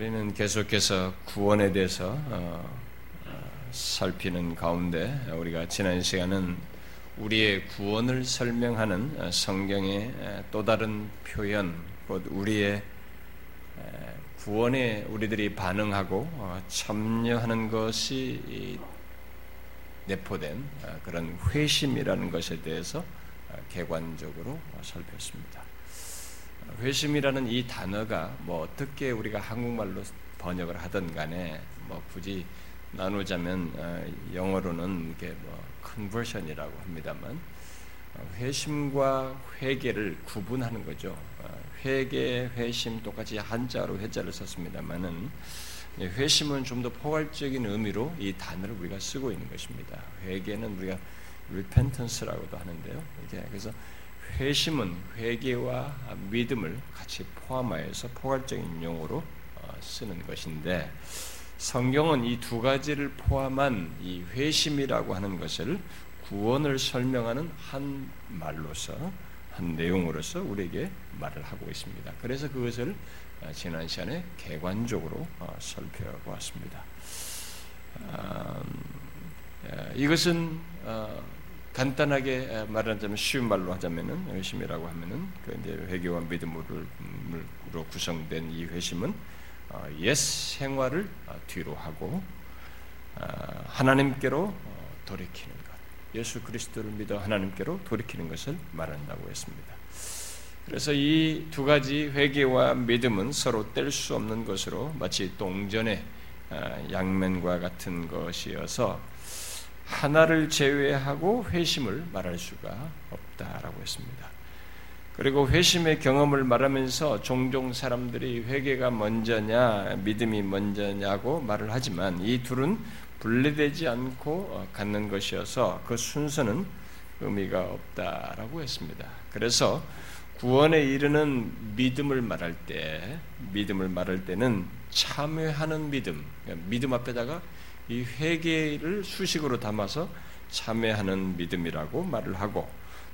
우리는 계속해서 구원에 대해서 어, 어, 살피는 가운데 우리가 지난 시간은 우리의 구원을 설명하는 어, 성경의 또 다른 표현, 곧 우리의 구원에 우리들이 반응하고 참여하는 것이 내포된 그런 회심이라는 것에 대해서 개관적으로 살폈습니다. 회심이라는 이 단어가 뭐 어떻게 우리가 한국말로 번역을 하든 간에 뭐 굳이 나누자면 어, 영어로는 이게 뭐 컨버션이라고 합니다만 어, 회심과 회개를 구분하는 거죠. 어, 회개, 회심 똑같이 한자로 회자를 썼습니다만은 회심은 좀 더 포괄적인 의미로 이 단어를 우리가 쓰고 있는 것입니다. 회개는 우리가 repentance라고도 하는데요. 그래서 회심은 회개와 믿음을 같이 포함하여서 포괄적인 용어로 어, 쓰는 것인데 성경은 이 두 가지를 포함한 이 회심이라고 하는 것을 구원을 설명하는 한 말로서 한 내용으로서 우리에게 말을 하고 있습니다. 그래서 그것을 어, 지난 시간에 개관적으로 어, 살펴보았습니다. 음, 이것은 간단하게 말하자면 쉬운 말로 하자면은 회심이라고 하면은 그 이제 회개와 믿음으로 구성된 이 회심은 어, 옛 생활을 어, 뒤로 하고 어, 하나님께로 돌이키는 것, 예수 그리스도를 믿어 하나님께로 돌이키는 것을 말한다고 했습니다. 그래서 이 두 가지 회개와 믿음은 서로 뗄 수 없는 것으로 마치 동전의 양면과 같은 것이어서 하나를 제외하고 회심을 말할 수가 없다라고 했습니다. 그리고 회심의 경험을 말하면서 종종 사람들이 회개가 먼저냐, 믿음이 먼저냐고 말을 하지만 이 둘은 분리되지 않고 어, 갖는 것이어서 그 순서는 의미가 없다라고 했습니다. 그래서 구원에 이르는 믿음을 말할 때, 믿음을 말할 때는 참여하는 믿음, 그러니까 믿음 앞에다가 이 회개를 수식으로 담아서 참여하는 믿음이라고 말을 하고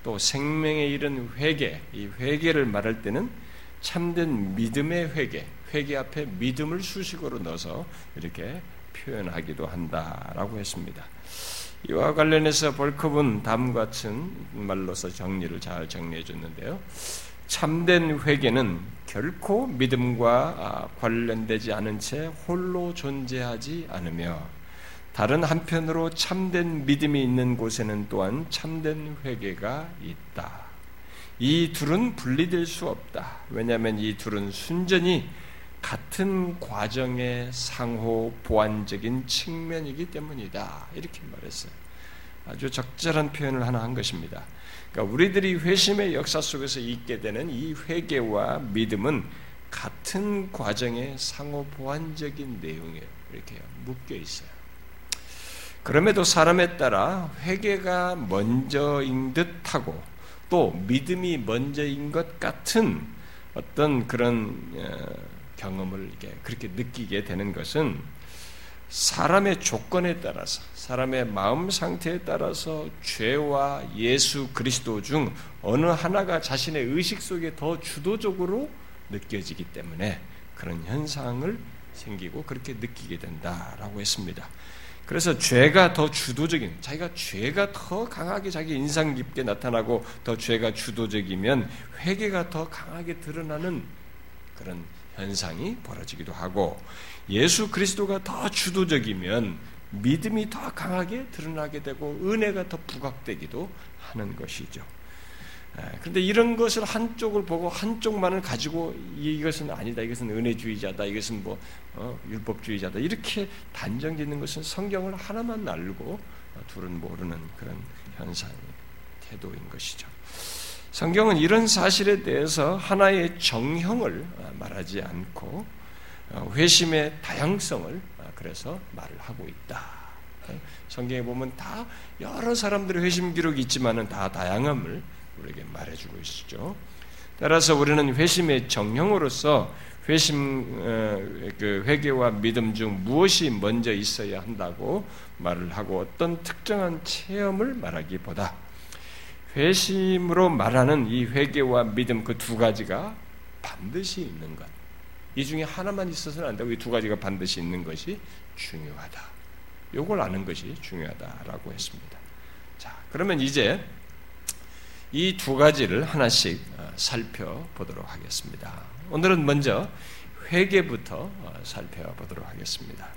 또 생명에 이른 회개, 이 회개를 말할 때는 참된 믿음의 회개, 회개 앞에 믿음을 수식으로 넣어서 이렇게 표현하기도 한다라고 했습니다. 이와 관련해서 벌크은 다음과 같은 말로서 정리를 잘 정리해 줬는데요. 참된 회개는 결코 믿음과 아, 관련되지 않은 채 홀로 존재하지 않으며 다른 한편으로 참된 믿음이 있는 곳에는 또한 참된 회개가 있다. 이 둘은 분리될 수 없다. 왜냐하면 이 둘은 순전히 같은 과정의 상호 보완적인 측면이기 때문이다. 이렇게 말했어요. 아주 적절한 표현을 하나 한 것입니다. 그러니까 우리들이 회심의 역사 속에서 있게 되는 이 회개와 믿음은 같은 과정의 상호 보완적인 내용에 이렇게 묶여 있어요. 그럼에도 사람에 따라 회개가 먼저인 듯하고 또 믿음이 먼저인 것 같은 어떤 그런 어, 경험을 이렇게 그렇게 느끼게 되는 것은 사람의 조건에 따라서 사람의 마음 상태에 따라서 죄와 예수 그리스도 중 어느 하나가 자신의 의식 속에 더 주도적으로 느껴지기 때문에 그런 현상을 생기고 그렇게 느끼게 된다라고 했습니다. 그래서 죄가 더 주도적인, 자기가 죄가 더 강하게 자기 인상 깊게 나타나고 더 죄가 주도적이면 회개가 더 강하게 드러나는 그런 현상이 벌어지기도 하고 예수 그리스도가 더 주도적이면 믿음이 더 강하게 드러나게 되고 은혜가 더 부각되기도 하는 것이죠. 예, 그런데 이런 것을 한쪽을 보고 한쪽만을 가지고 이것은 아니다, 이것은 은혜주의자다, 이것은 뭐 어, 율법주의자다 이렇게 단정짓는 것은 성경을 하나만 알고 둘은 모르는 그런 현상이 태도인 것이죠. 성경은 이런 사실에 대해서 하나의 정형을 말하지 않고 어, 회심의 다양성을 그래서 말을 하고 있다. 성경에 보면 다 여러 사람들의 회심 기록이 있지만은 다 다양함을 우리에게 말해주고 있죠. 따라서 우리는 회심의 정형으로서 회심 어, 그 회개와 믿음 중 무엇이 먼저 있어야 한다고 말을 하고 어떤 특정한 체험을 말하기보다 회심으로 말하는 이 회개와 믿음 그 두 가지가 반드시 있는 것, 이 중에 하나만 있어서는 안 되고 이 두 가지가 반드시 있는 것이 중요하다. 요걸 아는 것이 중요하다라고 했습니다. 자, 그러면 이제 이 두 가지를 하나씩 어, 살펴보도록 하겠습니다. 오늘은 먼저 회계부터 어, 살펴보도록 하겠습니다.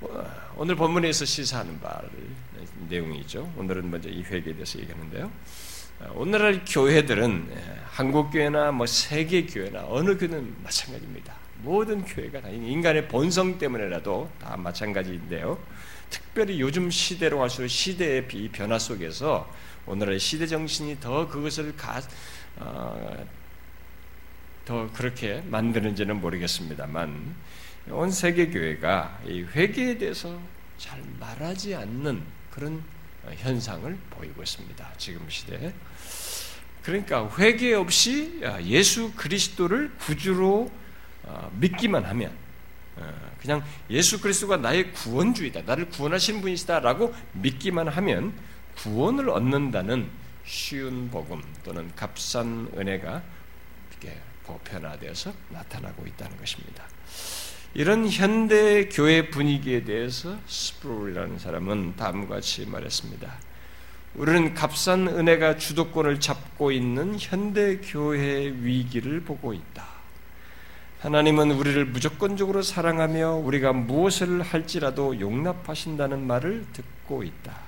어, 오늘 본문에서 시사하는 바를 내용이죠. 오늘은 먼저 이 회계에 대해서 얘기하는데요. 오늘날 교회들은 예, 한국 교회나 뭐 세계 교회나 어느 교회는 마찬가지입니다. 모든 교회가 다 인간의 본성 때문에라도 다 마찬가지인데요. 특별히 요즘 시대로 갈수록 시대의 비 변화 속에서 오늘의 시대 정신이 더 그것을 가, 어, 더 그렇게 만드는지는 모르겠습니다만 온 세계 교회가 이 회개에 대해서 잘 말하지 않는 그런 현상을 보이고 있습니다. 지금 시대에. 그러니까 회개 없이 예수 그리스도를 구주로 어, 믿기만 하면 어, 그냥 예수 그리스도가 나의 구원주이다. 나를 구원하신 분이시다라고 믿기만 하면 구원을 얻는다는 쉬운 복음 또는 값싼 은혜가 이렇게 보편화되어서 나타나고 있다는 것입니다. 이런 현대 교회 분위기에 대해서 스프롤이라는 사람은 다음과 같이 말했습니다. 우리는 값싼 은혜가 주도권을 잡고 있는 현대 교회의 위기를 보고 있다. 하나님은 우리를 무조건적으로 사랑하며 우리가 무엇을 할지라도 용납하신다는 말을 듣고 있다.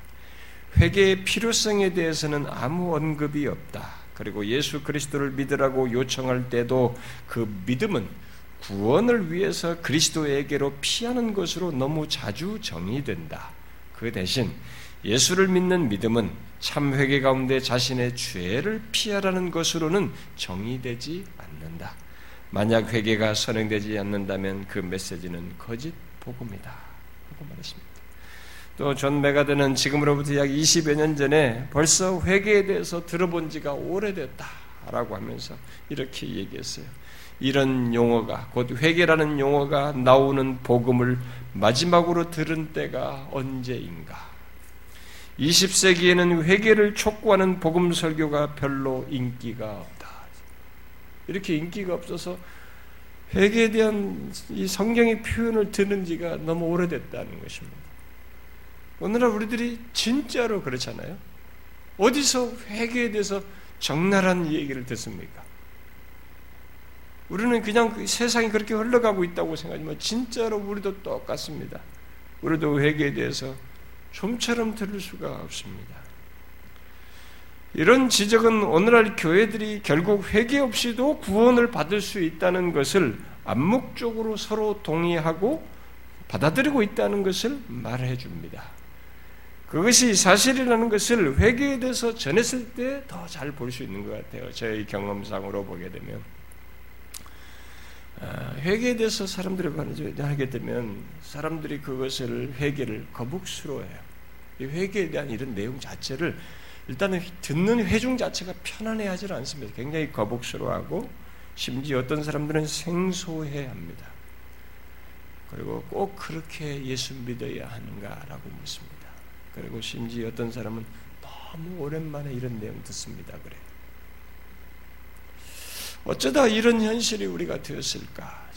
회개의 필요성에 대해서는 아무 언급이 없다. 그리고 예수 그리스도를 믿으라고 요청할 때도 그 믿음은 구원을 위해서 그리스도에게로 피하는 것으로 너무 자주 정의된다. 그 대신 예수를 믿는 믿음은 참 회개 가운데 자신의 죄를 피하라는 것으로는 정의되지 않는다. 만약 회개가 선행되지 않는다면 그 메시지는 거짓 복음이다. 하고 말했습니다. 또 존 맥아더는 지금으로부터 약 20여 년 전에 벌써 회개에 대해서 들어본 지가 오래됐다라고 하면서 이렇게 얘기했어요. 이런 용어가 곧 회개라는 용어가 나오는 복음을 마지막으로 들은 때가 언제인가? 20세기에는 회개를 촉구하는 복음 설교가 별로 인기가 없다. 이렇게 인기가 없어서 회개에 대한 이 성경의 표현을 듣는 지가 너무 오래됐다는 것입니다. 오늘날 우리들이 진짜로 그렇잖아요. 어디서 회개에 대해서 적나라한 얘기를 듣습니까? 우리는 그냥 그 세상이 그렇게 흘러가고 있다고 생각하지만 진짜로 우리도 똑같습니다. 우리도 회개에 대해서 좀처럼 들을 수가 없습니다. 이런 지적은 오늘날 교회들이 결국 회개 없이도 구원을 받을 수 있다는 것을 암묵적으로 서로 동의하고 받아들이고 있다는 것을 말해 줍니다. 그것이 사실이라는 것을 회개에 대해서 전했을 때 더 잘 볼 수 있는 것 같아요. 저희 경험상으로 보게 되면. 아, 회개에 대해서 사람들이 하게 되면 사람들이 그것을 회개를 거북스러워해요. 이 회개에 대한 이런 내용 자체를 일단은 듣는 회중 자체가 편안해하지 않습니다. 굉장히 거북스러워하고 심지어 어떤 사람들은 생소해합니다. 그리고 꼭 그렇게 예수 믿어야 하는가라고 묻습니다. 그리고 심지어 어떤 사람은 너무 오랜만에 이런 내용 듣습니다. 그래. 어쩌다 이런 현실이 우리가 되었을까?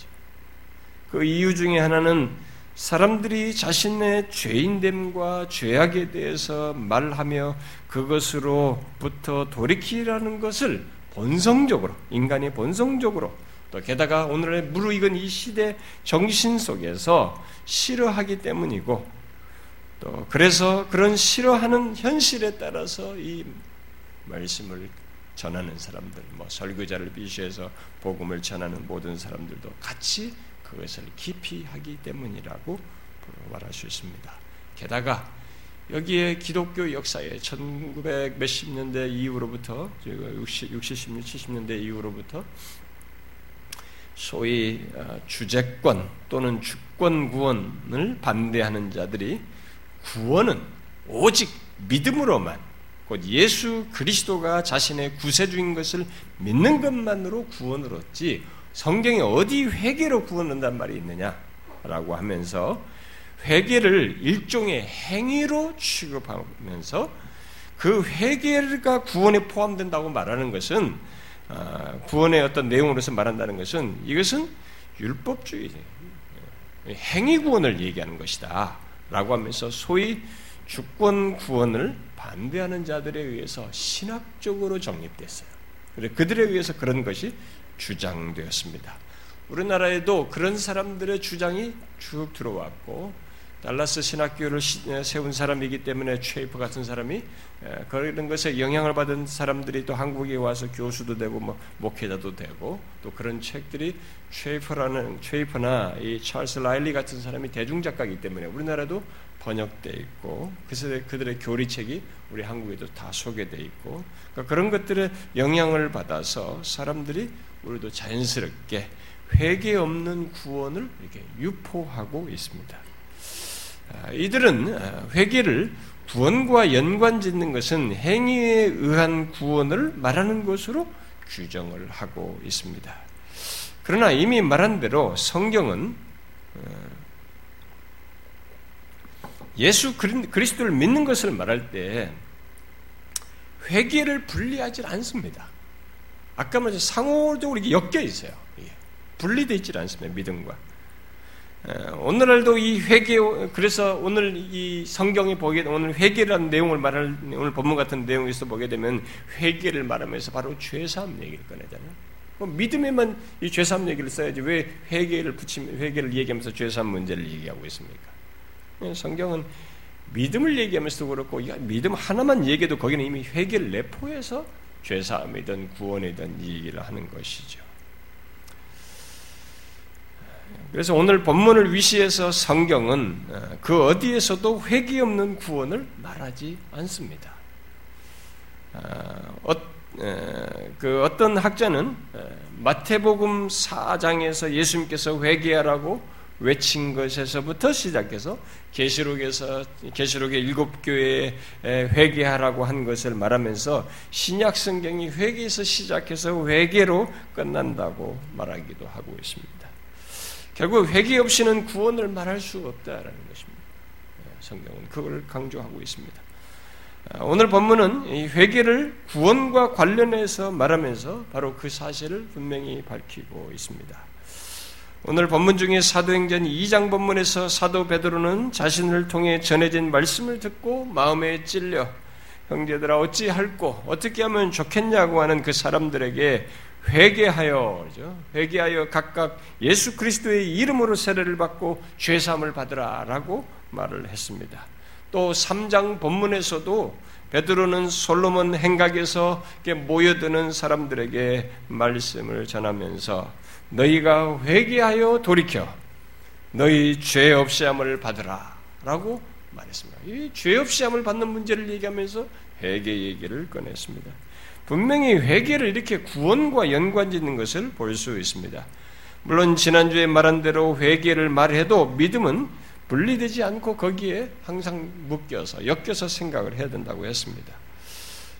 그 이유 중에 하나는 사람들이 자신의 죄인됨과 죄악에 대해서 말하며 그것으로부터 돌이키라는 것을 본성적으로, 인간이 본성적으로, 또 게다가 오늘의 무르익은 이 시대 정신 속에서 싫어하기 때문이고, 또 그래서 그런 싫어하는 현실에 따라서 이 말씀을 전하는 사람들, 뭐 설교자를 비시해서 복음을 전하는 모든 사람들도 같이 그것을 깊이 하기 때문이라고 말할 수 있습니다. 게다가 여기에 기독교 역사에 1900 몇십 년대 이후로부터 60, 60, 70년대 이후로부터 소위 어, 주재권 또는 주권 구원을 반대하는 자들이 구원은 오직 믿음으로만 곧 예수 그리스도가 자신의 구세주인 것을 믿는 것만으로 구원을 얻지 성경에 어디 회개로 구원한단 말이 있느냐라고 하면서 회개를 일종의 행위로 취급하면서 그 회개가 구원에 포함된다고 말하는 것은 아, 구원의 어떤 내용으로서 말한다는 것은 이것은 율법주의, 행위 구원을 얘기하는 것이다. 라고 하면서 소위 주권 구원을 반대하는 자들에 의해서 신학적으로 정립됐어요. 그들에 의해서 그런 것이 주장되었습니다. 우리나라에도 그런 사람들의 주장이 쭉 들어왔고 달라스 신학교를 세운 사람이기 때문에 최이프 같은 사람이 그런 것에 영향을 받은 사람들이 또 한국에 와서 교수도 되고 뭐 목회자도 되고 또 그런 책들이 최이프라는 최이프나 이 찰스 라일리 같은 사람이 대중 작가이기 때문에 우리나라도 번역돼 있고 그래서 그들의 교리책이 우리 한국에도 다 소개돼 있고 그러니까 그런 것들의 영향을 받아서 사람들이 우리도 자연스럽게 회개 없는 구원을 이렇게 유포하고 있습니다. 아, 이들은 아, 회개를 구원과 연관 짓는 것은 행위에 의한 구원을 말하는 것으로 규정을 하고 있습니다. 그러나 이미 말한 대로 성경은 어, 예수 그리스도를 믿는 것을 말할 때 회개를 분리하지 않습니다. 아까 말한 상호적으로 엮여 있어요. 분리되어 있지 않습니다. 믿음과. 오늘날도 이 회개 그래서 오늘 이 성경이 보게 오늘 회개라는 내용을 말할 오늘 본문 같은 내용에서 보게 되면 회개를 말하면서 바로 죄사함 얘기를 꺼내잖아요. 뭐 믿음에만 이 죄사함 얘기를 써야지 왜 회개를 붙이면 회개를 얘기하면서 죄사함 문제를 얘기하고 있습니까? 성경은 믿음을 얘기하면서도 그렇고 믿음 하나만 얘기해도 거기는 이미 회개를 내포해서 죄사함이든 구원이든 얘기를 하는 것이죠. 그래서 오늘 본문을 위시해서 성경은 어, 그 어디에서도 회개 없는 구원을 말하지 않습니다. 어, 그 어떤 학자는 마태복음 4장에서 예수님께서 회개하라고 외친 것에서부터 시작해서 계시록에서 계시록의 일곱 교회에 회개하라고 한 것을 말하면서 신약 성경이 회개에서 시작해서 회개로 끝난다고 말하기도 하고 있습니다. 결국 회개 없이는 구원을 말할 수 없다라는 것입니다. 예, 성경은 그걸 강조하고 있습니다. 아, 오늘 본문은 회개를 구원과 관련해서 말하면서 바로 그 사실을 분명히 밝히고 있습니다. 오늘 본문 중에 사도행전 2장 본문에서 사도 베드로는 자신을 통해 전해진 말씀을 듣고 마음에 찔려 형제들아 어찌 할꼬 어떻게 하면 좋겠냐고 하는 그 사람들에게 회개하여? 회개하여 각각 예수 그리스도의 이름으로 세례를 받고 죄 사함을 받으라라고 말을 했습니다. 또 3장 본문에서도 베드로는 솔로몬 행각에서 모여드는 사람들에게 말씀을 전하면서 너희가 회개하여 돌이켜 너희 죄 없이 함을 받으라라고 말했습니다. 이 죄 없이 함을 받는 문제를 얘기하면서 회개 얘기를 꺼냈습니다. 분명히 회개를 이렇게 구원과 연관짓는 것을 볼 수 있습니다. 물론 지난주에 말한 대로 회개를 말해도 믿음은 분리되지 않고 거기에 항상 묶여서 엮여서 생각을 해야 된다고 했습니다.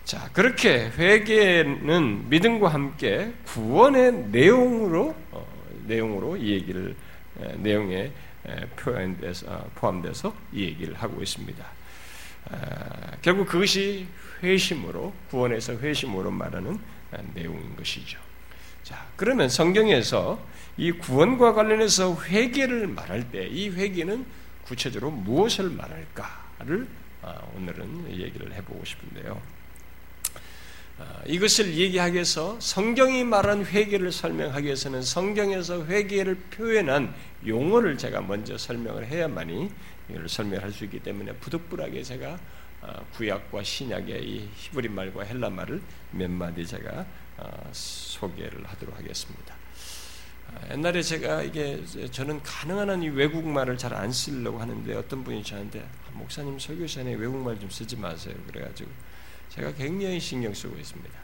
자, 그렇게 회개는 믿음과 함께 구원의 내용으로 어, 내용으로 이 얘기를 에, 내용에 에, 표현돼서 어, 포함돼서 이 얘기를 하고 있습니다. 아, 결국 그것이 회심으로 구원에서 회심으로 말하는 내용인 것이죠. 자, 그러면 성경에서 이 구원과 관련해서 회개를 말할 때 이 회개는 구체적으로 무엇을 말할까를 아, 오늘은 얘기를 해보고 싶은데요. 아, 이것을 얘기하기 위해서 성경이 말한 회개를 설명하기 위해서는 성경에서 회개를 표현한 용어를 제가 먼저 설명을 해야만이 이걸 설명할 수 있기 때문에 부득불하게 제가 어, 구약과 신약의 이 히브리 말과 헬라 말을 몇 마디 제가 어, 소개를 하도록 하겠습니다. 어, 옛날에 제가 이게 저는 가능한 한 이 외국말을 잘 안 쓰려고 하는데 어떤 분이 저한테 아, 목사님 설교 시간에 외국말 좀 쓰지 마세요. 그래가지고 제가 굉장히 신경 쓰고 있습니다.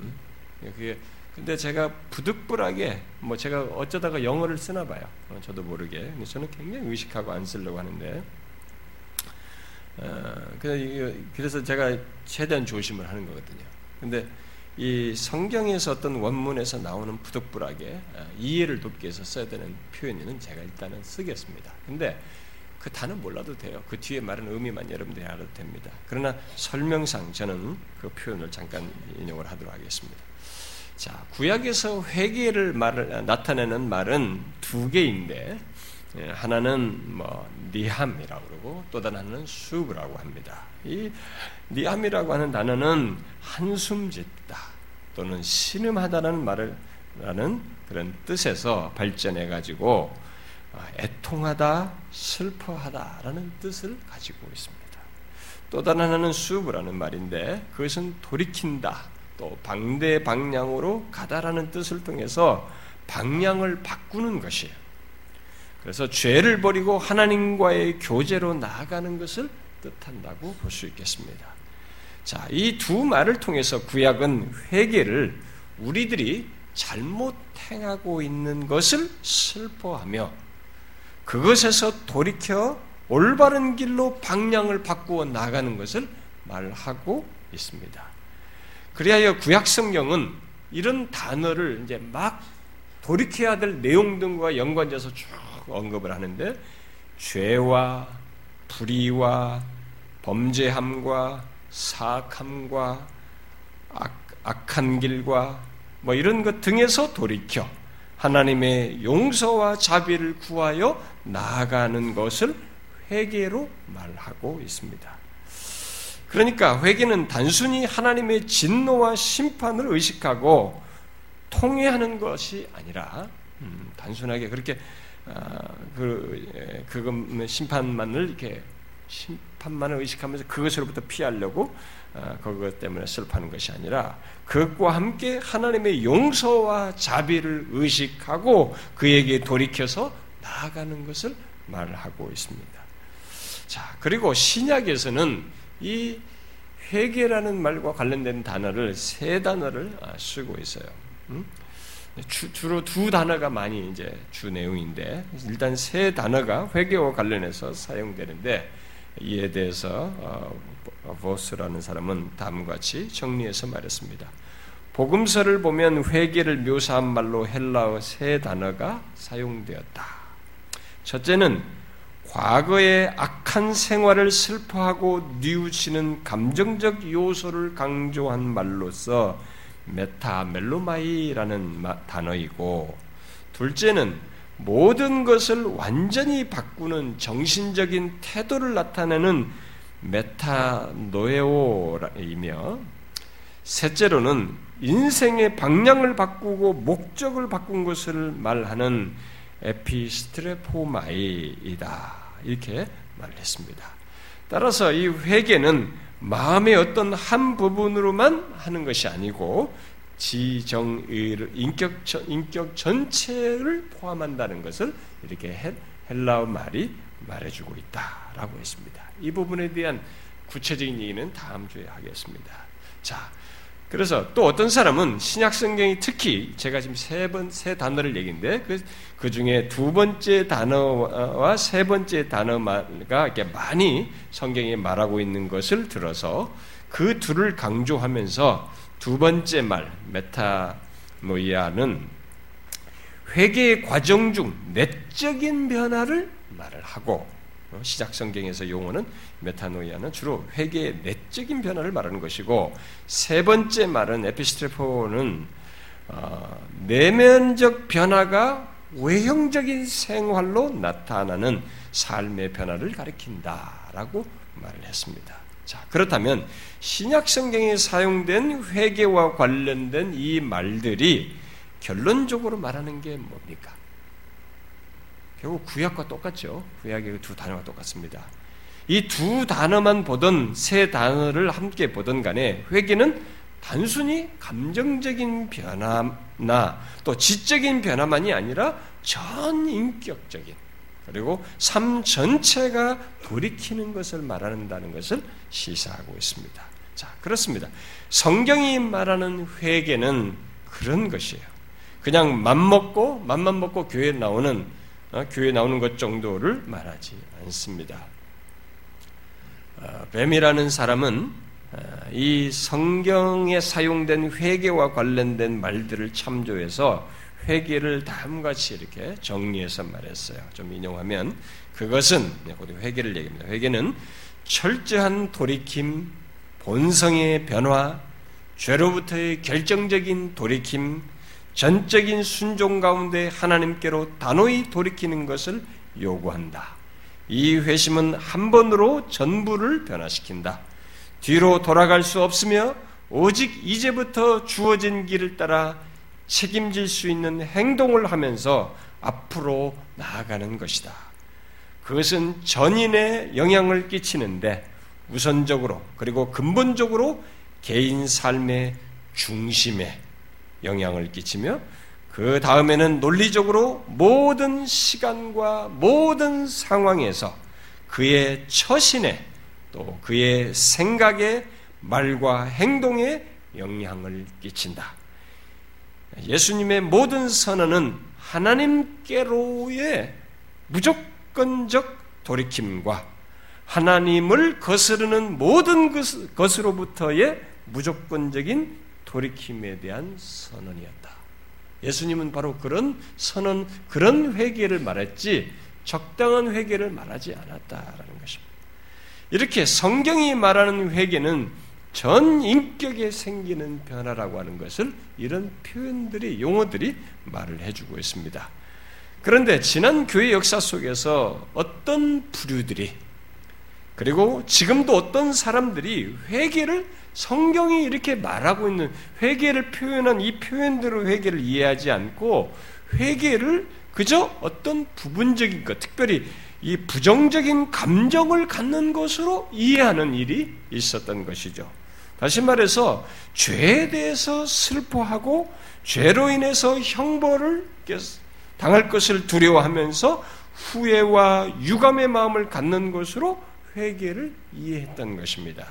음? 그게 근데 제가 부득불하게 뭐 제가 어쩌다가 영어를 쓰나 봐요. 저도 모르게. 근데 저는 굉장히 의식하고 안 쓰려고 하는데 어, 그래서 제가 최대한 조심을 하는 거거든요. 근데 이 성경에서 어떤 원문에서 나오는 부득불하게 어, 이해를 돕기 위해서 써야 되는 표현은 제가 일단은 쓰겠습니다. 근데 그 단어 몰라도 돼요. 그 뒤에 말은 의미만 여러분들이 알아도 됩니다. 그러나 설명상 저는 그 표현을 잠깐 인용을 하도록 하겠습니다. 자, 구약에서 회개를 말을, 나타내는 말은 두 개인데, 예, 하나는 뭐, 니함이라고 그러고, 또 다른 수브라고 합니다. 이 니함이라고 하는 단어는 한숨 짓다, 또는 신음하다는 말을, 라는 그런 뜻에서 발전해 가지고, 아, 애통하다, 슬퍼하다라는 뜻을 가지고 있습니다. 또 다른 하나는 수브라는 말인데, 그것은 돌이킨다, 또 방대 방향으로 가다라는 뜻을 통해서 방향을 바꾸는 것이에요. 그래서 죄를 버리고 하나님과의 교제로 나아가는 것을 뜻한다고 볼 수 있겠습니다. 자, 이 두 말을 통해서 구약은 회개를 우리들이 잘못 행하고 있는 것을 슬퍼하며 그것에서 돌이켜 올바른 길로 방향을 바꾸어 나가는 것을 말하고 있습니다. 그리하여 구약 성경은 이런 단어를 이제 막 돌이켜야 될 내용 등과 연관돼서 쭉 언급을 하는데 죄와 불의와 범죄함과 사악함과 악, 악한 길과 뭐 이런 것 등에서 돌이켜 하나님의 용서와 자비를 구하여 나아가는 것을 회개로 말하고 있습니다. 그러니까 회개는 단순히 하나님의 진노와 심판을 의식하고 통회하는 것이 아니라 음, 단순하게 그렇게 아, 그 그것 심판만을 이렇게 심판만을 의식하면서 그것으로부터 피하려고 아, 그것 때문에 슬퍼하는 것이 아니라 그것과 함께 하나님의 용서와 자비를 의식하고 그에게 돌이켜서 나아가는 것을 말하고 있습니다. 자 그리고 신약에서는 이 회개라는 말과 관련된 단어를 세 단어를 아, 쓰고 있어요. 음? 주, 로두 단어가 많이 이제 주 내용인데 일단 세 단어가 회개와 관련해서 사용되는데 이에 대해서 어, 보스라는 사람은 다음과 같이 정리해서 말했습니다. 복음서를 보면 회개를 묘사한 말로 헬라어 세 단어가 사용되었다. 첫째는 과거의 악한 생활을 슬퍼하고 뉘우치는 감정적 요소를 강조한 말로서 μεταμέλομαι라는 단어이고 둘째는 모든 것을 완전히 바꾸는 정신적인 태도를 나타내는 μετανοέω이며 셋째로는 인생의 방향을 바꾸고 목적을 바꾼 것을 말하는 에피스트레포마이이다. 이렇게 말을 했습니다. 따라서 이 회개는 마음의 어떤 한 부분으로만 하는 것이 아니고 지정의 인격 인격 전체를 포함한다는 것을 이렇게 헬라어 말이 말해주고 있다라고 했습니다. 이 부분에 대한 구체적인 얘기는 다음 주에 하겠습니다. 자, 그래서 또 어떤 사람은 신약 성경이 특히 제가 지금 세 번 세 단어를 얘기인데 그, 그 중에 두 번째 단어와 세 번째 단어가 이렇게 많이 성경에 말하고 있는 것을 들어서 그 둘을 강조하면서 두 번째 말 메타노이아는 회개의 과정 중 내적인 변화를 말을 하고 어, 시작 성경에서 용어는 메타노이아는 주로 회개의 내적인 변화를 말하는 것이고 세 번째 말은 에피스트레포는 어, 내면적 변화가 외형적인 생활로 나타나는 삶의 변화를 가리킨다라고 말을 했습니다. 자, 그렇다면 신약 성경에 사용된 회개와 관련된 이 말들이 결론적으로 말하는 게 뭡니까? 결국 구약과 똑같죠. 구약의 두 단어가 똑같습니다. 이 두 단어만 보던 세 단어를 함께 보던 간에 회개는 단순히 감정적인 변화나 또 지적인 변화만이 아니라 전인격적인 그리고 삶 전체가 돌이키는 것을 말한다는 것을 시사하고 있습니다. 자, 그렇습니다. 성경이 말하는 회개는 그런 것이에요. 그냥 맘 먹고 맘만 먹고 교회에 나오는 어, 교회 나오는 것 정도를 말하지 않습니다. 어, 뱀이라는 사람은 어, 이 성경에 사용된 회개와 관련된 말들을 참조해서 회개를 다음같이 이렇게 정리해서 말했어요. 좀 인용하면 그것은 회개를 얘기합니다. 회개는 철저한 돌이킴, 본성의 변화, 죄로부터의 결정적인 돌이킴, 전적인 순종 가운데 하나님께로 단호히 돌이키는 것을 요구한다. 이 회심은 한 번으로 전부를 변화시킨다. 뒤로 돌아갈 수 없으며 오직 이제부터 주어진 길을 따라 책임질 수 있는 행동을 하면서 앞으로 나아가는 것이다. 그것은 전인에 영향을 끼치는데 우선적으로 그리고 근본적으로 개인 삶의 중심에 영향을 끼치며 그 다음에는 논리적으로 모든 시간과 모든 상황에서 그의 처신에 또 그의 생각에 말과 행동에 영향을 끼친다. 예수님의 모든 선언은 하나님께로의 무조건적 돌이킴과 하나님을 거스르는 모든 것으로부터의 무조건적인 돌이킴에 대한 선언이었다. 예수님은 바로 그런 선언, 그런 회개를 말했지 적당한 회개를 말하지 않았다라는 것입니다. 이렇게 성경이 말하는 회개는 전 인격에 생기는 변화라고 하는 것을 이런 표현들이 용어들이 말을 해주고 있습니다. 그런데 지난 교회 역사 속에서 어떤 부류들이 그리고 지금도 어떤 사람들이 회개를 성경이 이렇게 말하고 있는 회개를 표현한 이 표현대로 회개를 이해하지 않고 회개를 그저 어떤 부분적인 것, 특별히 이 부정적인 감정을 갖는 것으로 이해하는 일이 있었던 것이죠. 다시 말해서 죄에 대해서 슬퍼하고 죄로 인해서 형벌을 당할 것을 두려워하면서 후회와 유감의 마음을 갖는 것으로 회개를 이해했던 것입니다.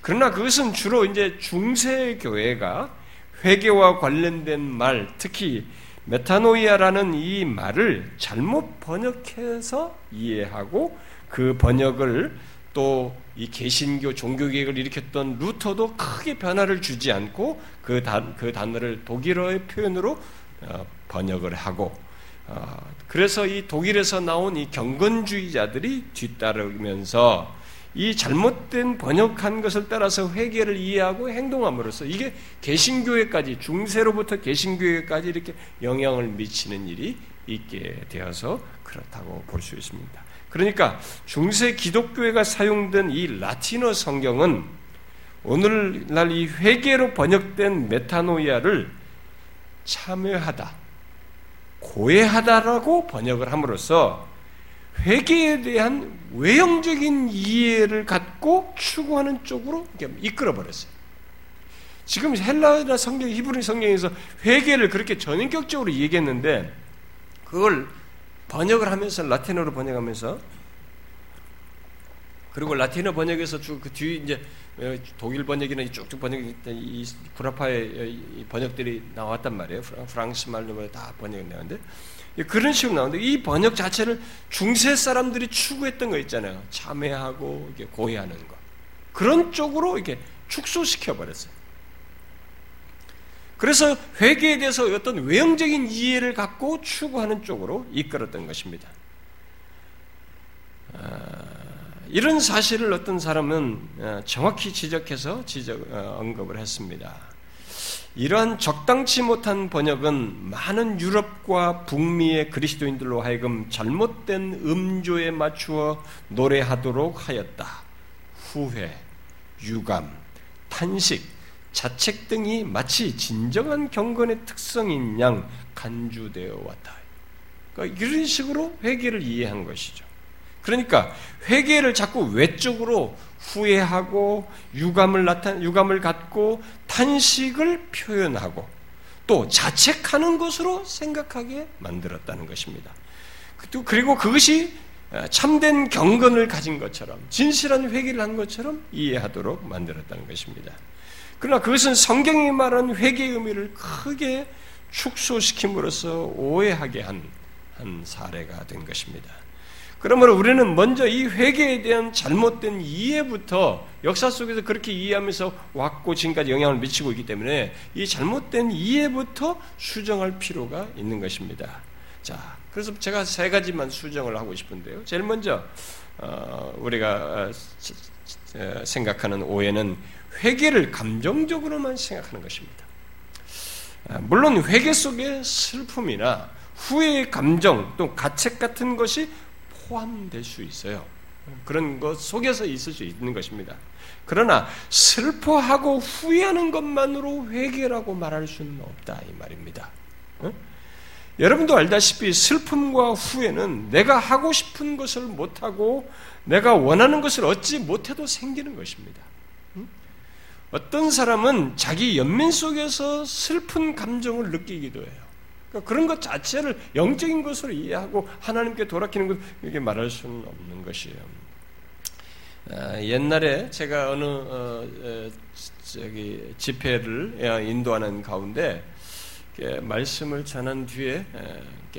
그러나 그것은 주로 이제 중세 교회가 회개와 관련된 말, 특히 μετάνοια라는 이 말을 잘못 번역해서 이해하고 그 번역을 또 이 개신교 종교개혁을 일으켰던 루터도 크게 변화를 주지 않고 그, 단, 그 단어를 독일어의 표현으로 어, 번역을 하고 어, 그래서 이 독일에서 나온 이 경건주의자들이 뒤따르면서 이 잘못된 번역한 것을 따라서 회개를 이해하고 행동함으로써 이게 개신교회까지 중세로부터 개신교회까지 이렇게 영향을 미치는 일이 있게 되어서 그렇다고 볼 수 있습니다. 그러니까 중세 기독교회가 사용된 이 라틴어 성경은 오늘날 이 회개로 번역된 메타노이아를 참여하다, 고해하다라고 번역을 함으로써 회개에 대한 외형적인 이해를 갖고 추구하는 쪽으로 이끌어 버렸어요. 지금 헬라나 성경, 히브리 성경에서 회개를 그렇게 전인격적으로 얘기했는데 그걸 번역을 하면서 라틴어로 번역하면서 그리고 라틴어 번역에서 쭉 그 뒤 이제 독일 번역이나 쭉쭉 번역이 이 구라파의 번역들이 나왔단 말이에요. 프랑스 말로 다 번역이 나왔는데 그런 식으로 나오는데 이 번역 자체를 중세 사람들이 추구했던 거 있잖아요. 참회하고 이렇게 고해하는 거. 그런 쪽으로 이렇게 축소시켜 버렸어요. 그래서 회개에 대해서 어떤 외형적인 이해를 갖고 추구하는 쪽으로 이끌었던 것입니다. 아, 이런 사실을 어떤 사람은 어, 정확히 지적해서 지적, 어, 언급을 했습니다. 이러한 적당치 못한 번역은 많은 유럽과 북미의 그리스도인들로 하여금 잘못된 음조에 맞추어 노래하도록 하였다. 후회, 유감, 탄식, 자책 등이 마치 진정한 경건의 특성인 양 간주되어 왔다. 그러니까 이런 식으로 회개를 이해한 것이죠. 그러니까 회개를 자꾸 외적으로 후회하고 유감을 나타 유감을 갖고 탄식을 표현하고 또 자책하는 것으로 생각하게 만들었다는 것입니다. 그리고 그것이 참된 경건을 가진 것처럼 진실한 회개를 한 것처럼 이해하도록 만들었다는 것입니다. 그러나 그것은 성경이 말한 회개의 의미를 크게 축소시킴으로써 오해하게 한, 한 사례가 된 것입니다. 그러므로 우리는 먼저 이 회개에 대한 잘못된 이해부터 역사 속에서 그렇게 이해하면서 왔고 지금까지 영향을 미치고 있기 때문에 이 잘못된 이해부터 수정할 필요가 있는 것입니다. 자, 그래서 제가 세 가지만 수정을 하고 싶은데요. 제일 먼저 어, 우리가 어, 생각하는 오해는 회개를 감정적으로만 생각하는 것입니다. 아, 물론 회개 속에 슬픔이나 후회의 감정 또 가책 같은 것이 포함될 수 있어요. 그런 것 속에서 있을 수 있는 것입니다. 그러나 슬퍼하고 후회하는 것만으로 회개라고 말할 수는 없다 이 말입니다. 어? 여러분도 알다시피 슬픔과 후회는 내가 하고 싶은 것을 못하고 내가 원하는 것을 얻지 못해도 생기는 것입니다. 어떤 사람은 자기 연민 속에서 슬픈 감정을 느끼기도 해요. 그러니까 그런 것 자체를 영적인 것으로 이해하고 하나님께 돌아키는 것 이렇게 말할 수는 없는 것이에요. 아, 옛날에 제가 어느 어, 어, 저기 집회를 인도하는 가운데 말씀을 전한 뒤에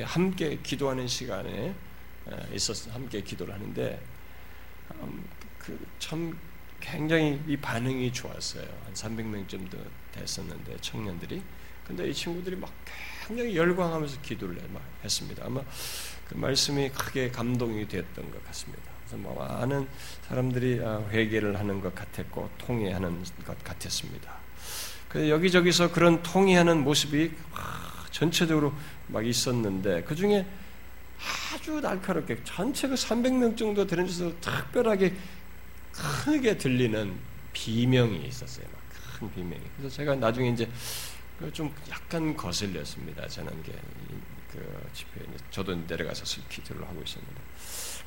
함께 기도하는 시간에 있었 함께 기도를 하는데 음, 그참 굉장히 이 반응이 좋았어요. 한 300명 정도 됐었는데 청년들이. 근데 이 친구들이 막 굉장히 열광하면서 기도를 했습니다. 아마 그 말씀이 크게 감동이 되었던 것 같습니다. 그래서 뭐 많은 사람들이 아, 회개를 하는 것 같았고 통회하는 것 같았습니다. 그 여기저기서 그런 통회하는 모습이 전체적으로 막 있었는데 그 중에 아주 날카롭게 전체 그 300명 정도 되는 데서 특별하게 크게 들리는 비명이 있었어요. 큰 비명이. 그래서 제가 나중에 이제 좀 약간 거슬렸습니다. 저는 그 집회에 저도 내려가서 기도를 하고 있었는데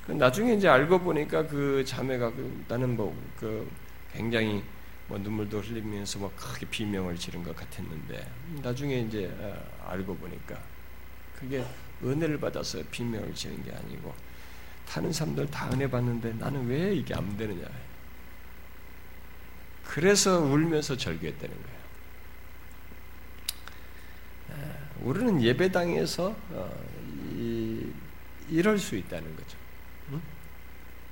그 나중에 이제 알고 보니까 그 자매가 그 나는 뭐 그 굉장히 뭐 눈물도 흘리면서 뭐 크게 비명을 지른 것 같았는데 나중에 이제 아, 알고 보니까 그게 은혜를 받아서 비명을 지른 게 아니고 다른 사람들 다 은혜 받는데 나는 왜 이게 안 되느냐. 그래서 울면서 절규했다는 거예요. 우리는 예배당에서 어, 이럴 수 있다는 거죠.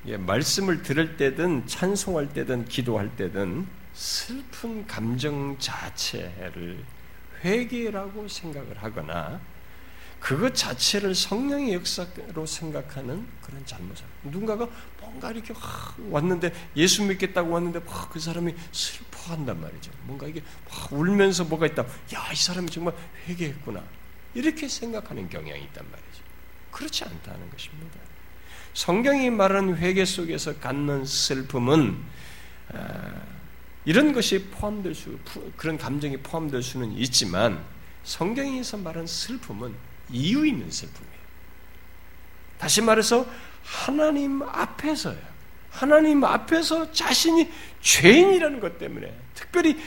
예, 말씀을 들을 때든 찬송할 때든 기도할 때든 슬픈 감정 자체를 회개라고 생각을 하거나 그것 자체를 성령의 역사로 생각하는 그런 잘못을. 누군가가 뭔가 이렇게 왔는데 예수 믿겠다고 왔는데 그 사람이 슬퍼한단 말이죠. 뭔가 이게 울면서 뭐가 있다. 야, 이 사람이 정말 회개했구나. 이렇게 생각하는 경향이 있단 말이죠. 그렇지 않다는 것입니다. 성경이 말하는 회개 속에서 갖는 슬픔은 아, 이런 것이 포함될 수, 그런 감정이 포함될 수는 있지만 성경에서 말하는 슬픔은 이유 있는 슬픔이에요. 다시 말해서 하나님 앞에서요. 하나님 앞에서 자신이 죄인이라는 것 때문에 특별히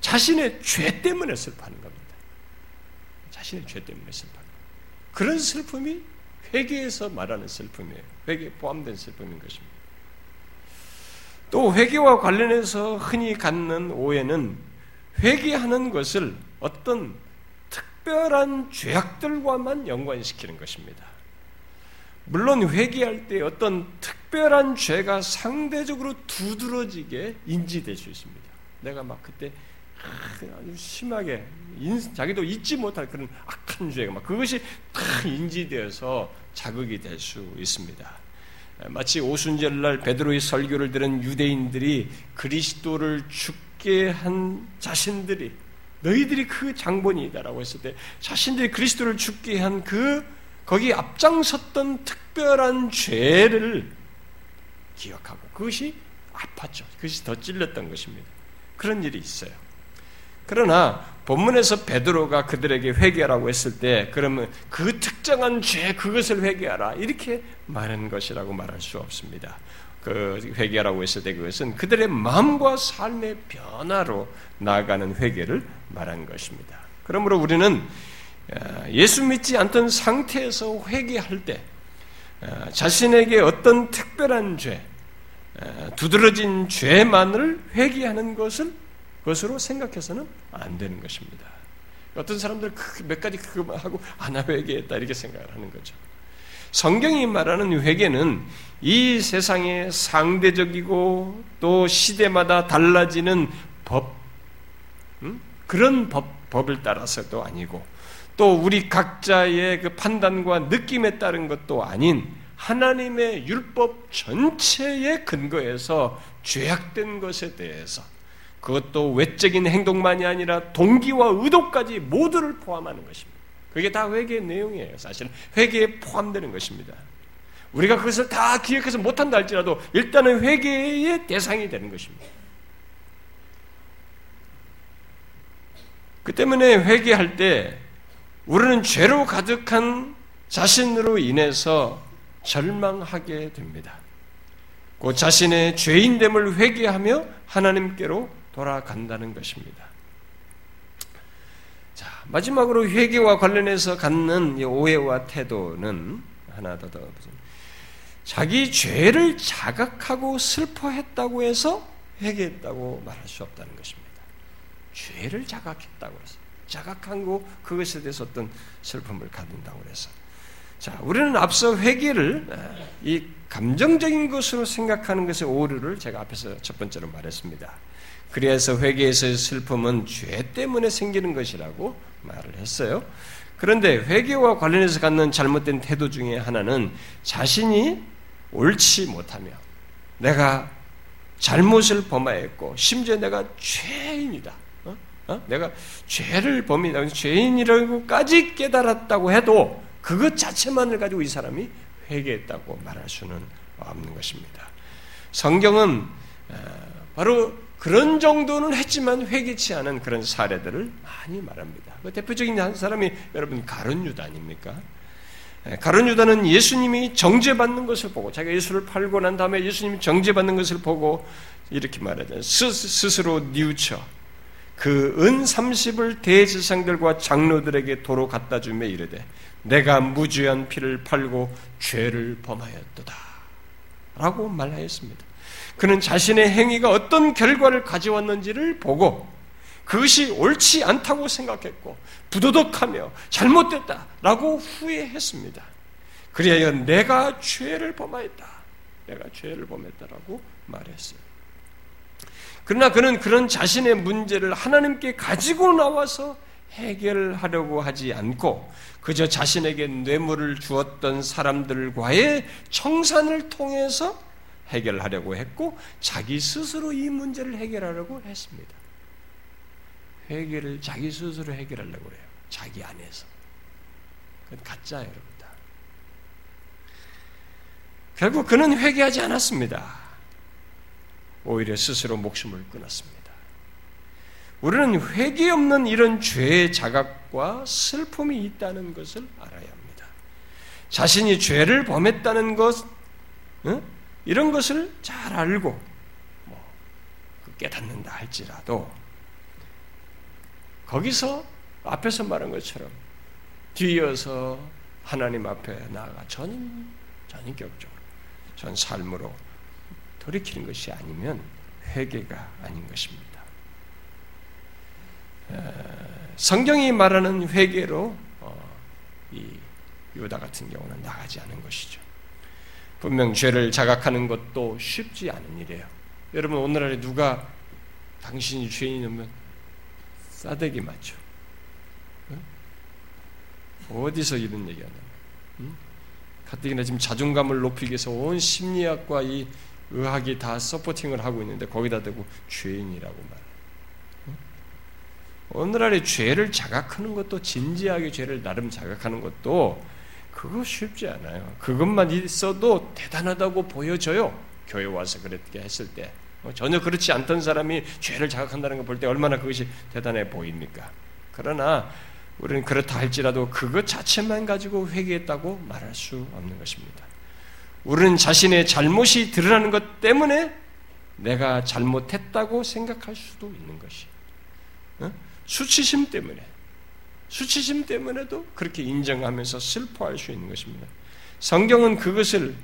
자신의 죄 때문에 슬퍼하는 겁니다. 자신의 죄 때문에 슬퍼하는 그런 슬픔이 회개에서 말하는 슬픔이에요. 회개에 포함된 슬픔인 것입니다. 또 회개와 관련해서 흔히 갖는 오해는 회개하는 것을 어떤 특별한 죄악들과만 연관시키는 것입니다. 물론 회개할 때 어떤 특별한 죄가 상대적으로 두드러지게 인지될 수 있습니다. 내가 막 그때 아주 심하게 자기도 잊지 못할 그런 악한 죄가 막 그것이 다 인지되어서 자극이 될 수 있습니다. 마치 오순절날 베드로의 설교를 들은 유대인들이 그리스도를 죽게 한 자신들이 너희들이 그 장본이다라고 했을 때 자신들이 그리스도를 죽게 한 그 거기 앞장섰던 특별한 죄를 기억하고 그것이 아팠죠. 그것이 더 찔렸던 것입니다. 그런 일이 있어요. 그러나 본문에서 베드로가 그들에게 회개하라고 했을 때 그러면 그 특정한 죄 그것을 회개하라 이렇게 말한 것이라고 말할 수 없습니다. 그 회개라고 했을 때 그것은 그들의 마음과 삶의 변화로 나아가는 회개를 말한 것입니다. 그러므로 우리는 어, 예수 믿지 않던 상태에서 회개할 때 어, 자신에게 어떤 특별한 죄, 어, 두드러진 죄만을 회개하는 것을 것으로 생각해서는 안 되는 것입니다. 어떤 사람들 몇 가지 그거 하고 하나 회개했다 이렇게 생각을 하는 거죠. 성경이 말하는 회개는 이 세상의 상대적이고 또 시대마다 달라지는 법, 음? 그런 법, 법을 따라서도 아니고 또 우리 각자의 그 판단과 느낌에 따른 것도 아닌 하나님의 율법 전체의 근거에서 죄악된 것에 대해서 그것도 외적인 행동만이 아니라 동기와 의도까지 모두를 포함하는 것입니다. 그게 다 회개의 내용이에요. 사실은 회개에 포함되는 것입니다. 우리가 그것을 다 기억해서 못한다 할지라도 일단은 회개의 대상이 되는 것입니다. 그 때문에 회개할 때 우리는 죄로 가득한 자신으로 인해서 절망하게 됩니다. 그 자신의 죄인됨을 회개하며 하나님께로 돌아간다는 것입니다. 자, 마지막으로 회개와 관련해서 갖는 오해와 태도는 하나 더 더. 자기 죄를 자각하고 슬퍼했다고 해서 회개했다고 말할 수 없다는 것입니다. 죄를 자각했다고 해서 자각한 거 그것에 대해서 어떤 슬픔을 가진다고 해서 자, 우리는 앞서 회개를 이 감정적인 것으로 생각하는 것의 오류를 제가 앞에서 첫 번째로 말했습니다. 그래서 회개에서의 슬픔은 죄 때문에 생기는 것이라고 말을 했어요. 그런데 회개와 관련해서 갖는 잘못된 태도 중에 하나는 자신이 옳지 못하며 내가 잘못을 범하였고 심지어 내가 죄인이다. 어? 어? 내가 죄를 범이다. 죄인이라고까지 깨달았다고 해도 그것 자체만을 가지고 이 사람이 회개했다고 말할 수는 없는 것입니다. 성경은 어, 바로 그런 정도는 했지만 회개치 않은 그런 사례들을 많이 말합니다. 그 대표적인 한 사람이 여러분 가론 유다 아닙니까? 예, 가론 유다는 예수님이 정죄받는 것을 보고 자기가 예수를 팔고 난 다음에 예수님이 정죄받는 것을 보고 이렇게 말하죠. 스스로 뉘우쳐 그은 30을 대제상들과 장로들에게 도로 갖다 주며 이르되 내가 무죄한 피를 팔고 죄를 범하였도다. 라고 말하였습니다. 그는 자신의 행위가 어떤 결과를 가져왔는지를 보고 그것이 옳지 않다고 생각했고 부도덕하며 잘못됐다라고 후회했습니다. 그리하여 내가 죄를 범하였다. 내가 죄를 범했다라고 말했어요. 그러나 그는 그런 자신의 문제를 하나님께 가지고 나와서 해결하려고 하지 않고 그저 자신에게 뇌물을 주었던 사람들과의 청산을 통해서 해결하려고 했고 자기 스스로 이 문제를 해결하려고 했습니다. 회개를 자기 스스로 해결하려고 해요. 자기 안에서. 그건 가짜 여러분 다. 결국 그는 회개하지 않았습니다. 오히려 스스로 목숨을 끊었습니다. 우리는 회개 없는 이런 죄의 자각과 슬픔이 있다는 것을 알아야 합니다. 자신이 죄를 범했다는 것, 응? 이런 것을 잘 알고 뭐 깨닫는다 할지라도 거기서 앞에서 말한 것처럼 뒤이어서 하나님 앞에 나아가 전, 전인격적으로 전 삶으로 돌이키는 것이 아니면 회개가 아닌 것입니다. 성경이 말하는 회개로 어, 이 유다 같은 경우는 나가지 않은 것이죠. 분명 죄를 자각하는 것도 쉽지 않은 일이에요. 여러분 오늘날에 누가 당신이 죄인이면 싸대기 맞죠. 어디서 이런 얘기하냐. 응? 가뜩이나 지금 자존감을 높이기 위해서 온 심리학과 이 의학이 다 서포팅을 하고 있는데 거기다 대고 죄인이라고 말. 오늘날의 죄를 자각하는 것도 진지하게 죄를 나름 자각하는 것도 그거 쉽지 않아요. 그것만 있어도 대단하다고 보여져요. 교회 와서 그렇게 했을 때. 뭐 전혀 그렇지 않던 사람이 죄를 자각한다는 걸 볼 때 얼마나 그것이 대단해 보입니까? 그러나 우리는 그렇다 할지라도 그것 자체만 가지고 회개했다고 말할 수 없는 것입니다. 우리는 자신의 잘못이 드러나는 것 때문에 내가 잘못했다고 생각할 수도 있는 것이. 어? 수치심 때문에, 수치심 때문에도 그렇게 인정하면서 슬퍼할 수 있는 것입니다. 성경은 그것을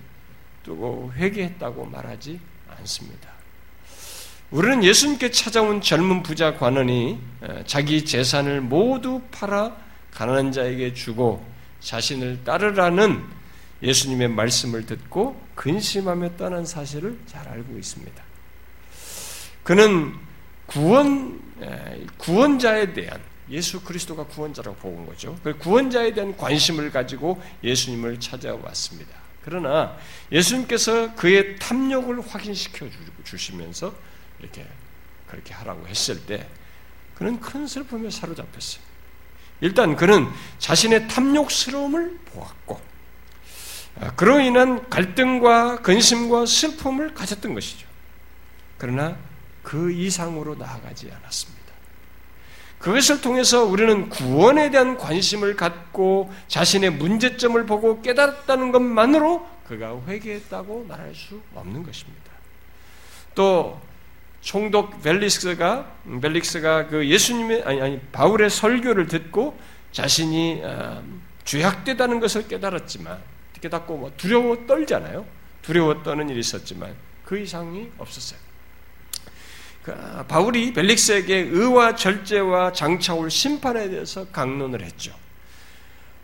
두고 회개했다고 말하지 않습니다. 우리는 예수님께 찾아온 젊은 부자 관원이 자기 재산을 모두 팔아 가난한 자에게 주고 자신을 따르라는 예수님의 말씀을 듣고 근심하며 떠난 사실을 잘 알고 있습니다. 그는 구원 구원자에 대한 예수 그리스도가 구원자라고 보는 거죠. 그 구원자에 대한 관심을 가지고 예수님을 찾아왔습니다. 그러나 예수님께서 그의 탐욕을 확인시켜 주시면서 이렇게 그렇게 하라고 했을 때 그는 큰 슬픔에 사로잡혔어요. 일단 그는 자신의 탐욕스러움을 보았고 아, 그로 인한 갈등과 근심과 슬픔을 가졌던 것이죠. 그러나 그 이상으로 나아가지 않았습니다. 그것을 통해서 우리는 구원에 대한 관심을 갖고 자신의 문제점을 보고 깨달았다는 것만으로 그가 회개했다고 말할 수 없는 것입니다. 또 총독 벨릭스가 벨릭스가 그 예수님의 아니 아니 바울의 설교를 듣고 자신이 아, 죄악되다는 것을 깨달았지만 깨닫고 뭐 두려워 떨잖아요. 두려워 떠는 일이 있었지만 그 이상이 없었어요. 그, 아, 바울이 벨릭스에게 의와 절제와 장차올 심판에 대해서 강론을 했죠.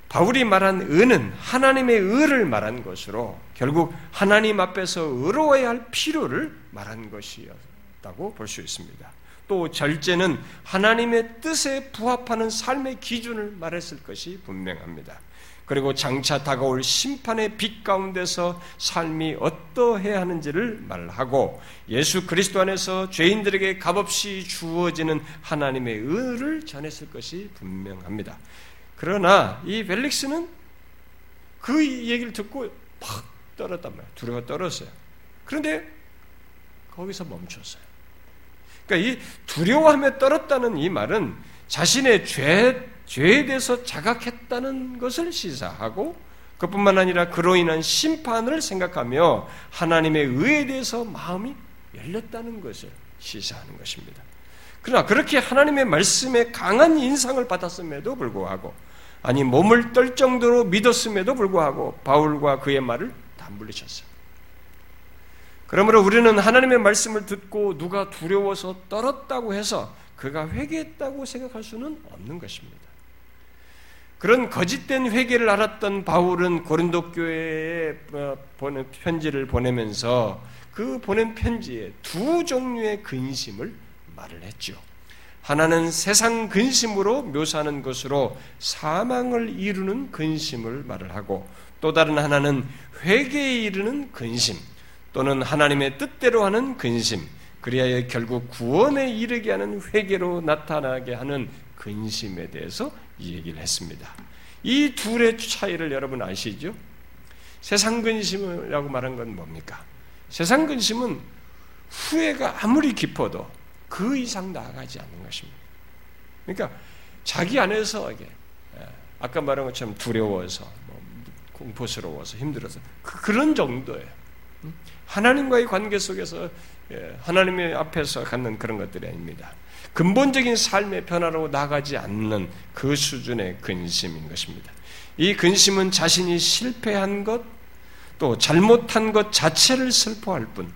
바울이 말한 의는 하나님의 의를 말한 것으로 결국 하나님 앞에서 의로워야 할 필요를 말한 것이었다고 볼 수 있습니다. 또 절제는 하나님의 뜻에 부합하는 삶의 기준을 말했을 것이 분명합니다. 그리고 장차 다가올 심판의 빛 가운데서 삶이 어떠해야 하는지를 말하고 예수 그리스도 안에서 죄인들에게 값없이 주어지는 하나님의 의를 전했을 것이 분명합니다. 그러나 이 벨릭스는 그 얘기를 듣고 팍 떨었단 말이에요. 두려워 떨었어요. 그런데 거기서 멈췄어요. 그러니까 이 두려워함에 떨었다는 이 말은 자신의 죄 죄에 대해서 자각했다는 것을 시사하고 그뿐만 아니라 그로 인한 심판을 생각하며 하나님의 의에 대해서 마음이 열렸다는 것을 시사하는 것입니다. 그러나 그렇게 하나님의 말씀에 강한 인상을 받았음에도 불구하고 아니 몸을 떨 정도로 믿었음에도 불구하고 바울과 그의 말을 다 물리쳤어요. 그러므로 우리는 하나님의 말씀을 듣고 누가 두려워서 떨었다고 해서 그가 회개했다고 생각할 수는 없는 것입니다. 그런 거짓된 회개를 알았던 바울은 고린도 교회에 어, 편지를 보내면서 그 보낸 편지에 두 종류의 근심을 말을 했죠. 하나는 세상 근심으로 묘사하는 것으로 사망을 이루는 근심을 말을 하고 또 다른 하나는 회개에 이르는 근심 또는 하나님의 뜻대로 하는 근심 그리하여 결국 구원에 이르게 하는 회개로 나타나게 하는 근심에 대해서 얘기를 했습니다. 이 둘의 차이를 여러분 아시죠? 세상 근심이라고 말한 건 뭡니까? 세상 근심은 후회가 아무리 깊어도 그 이상 나아가지 않는 것입니다. 그러니까 자기 안에서 이게 예, 아까 말한 것처럼 두려워서 뭐 공포스러워서 힘들어서 그, 런 정도예요. 하나님과의 관계 속에서 예, 하나님의 앞에서 갖는 그런 것들이 아닙니다. 근본적인 삶의 변화로 나가지 않는 그 수준의 근심인 것입니다. 이 근심은 자신이 실패한 것, 또 잘못한 것 자체를 슬퍼할 뿐,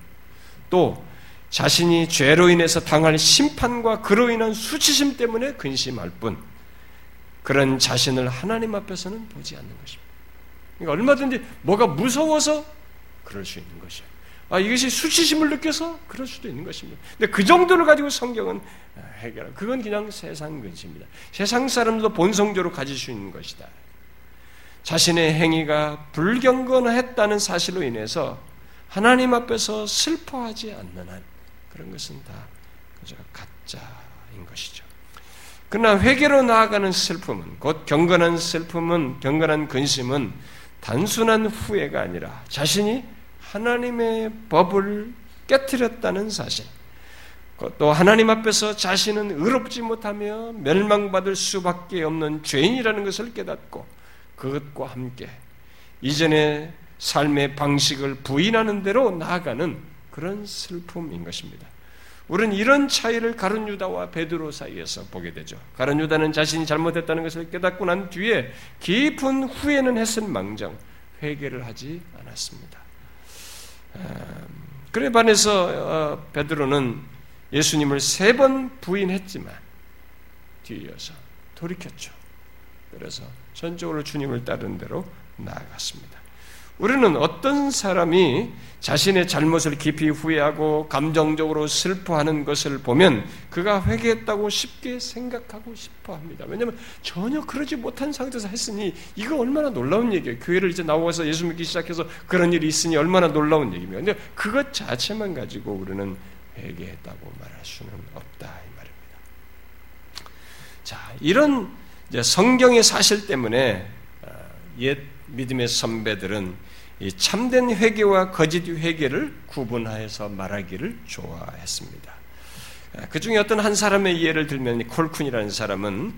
또 자신이 죄로 인해서 당할 심판과 그로 인한 수치심 때문에 근심할 뿐, 그런 자신을 하나님 앞에서는 보지 않는 것입니다. 그러니까 얼마든지 뭐가 무서워서 그럴 수 있는 것이에요. 아, 이것이 수치심을 느껴서 그럴 수도 있는 것입니다. 근데 그 정도를 가지고 성경은 해결. 그건 그냥 세상 근심입니다. 세상 사람도 본성적으로 가질 수 있는 것이다. 자신의 행위가 불경건했다는 사실로 인해서 하나님 앞에서 슬퍼하지 않는 한 그런 것은 다 그저 가짜인 것이죠. 그러나 회개로 나아가는 슬픔은 곧 경건한 슬픔은 경건한 근심은 단순한 후회가 아니라 자신이 하나님의 법을 깨뜨렸다는 사실, 또 하나님 앞에서 자신은 의롭지 못하며 멸망받을 수밖에 없는 죄인이라는 것을 깨닫고 그것과 함께 이전의 삶의 방식을 부인하는 대로 나아가는 그런 슬픔인 것입니다. 우리는 이런 차이를 가룟 유다와 베드로 사이에서 보게 되죠. 가룟 유다는 자신이 잘못했다는 것을 깨닫고 난 뒤에 깊은 후회는 했을 망정 회개를 하지 않았습니다. 그래 반해서 어, 베드로는 예수님을 세 번 부인했지만 뒤이어서 돌이켰죠. 그래서 전적으로 주님을 따른 대로 나아갔습니다. 우리는 어떤 사람이 자신의 잘못을 깊이 후회하고 감정적으로 슬퍼하는 것을 보면 그가 회개했다고 쉽게 생각하고 싶어 합니다. 왜냐하면 전혀 그러지 못한 상태에서 했으니 이거 얼마나 놀라운 얘기예요. 교회를 이제 나와서 예수 믿기 시작해서 그런 일이 있으니 얼마나 놀라운 얘기입니다. 근데 그것 자체만 가지고 우리는 회개했다고 말할 수는 없다 이 말입니다. 자, 이런 성경의 사실 때문에 어, 옛 믿음의 선배들은 참된 회개와 거짓 회개를 구분하여서 말하기를 좋아했습니다. 그 중에 어떤 한 사람의 예를 들면 콜쿤이라는 사람은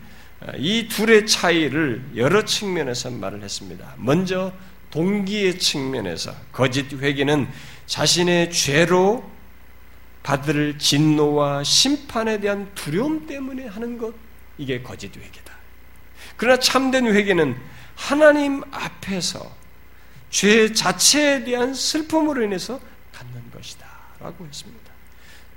이 둘의 차이를 여러 측면에서 말을 했습니다. 먼저 동기의 측면에서 거짓 회개는 자신의 죄로 받을 진노와 심판에 대한 두려움 때문에 하는 것 이게 거짓 회개다. 그러나 참된 회개는 하나님 앞에서 죄 자체에 대한 슬픔으로 인해서 갖는 것이다. 라고 했습니다.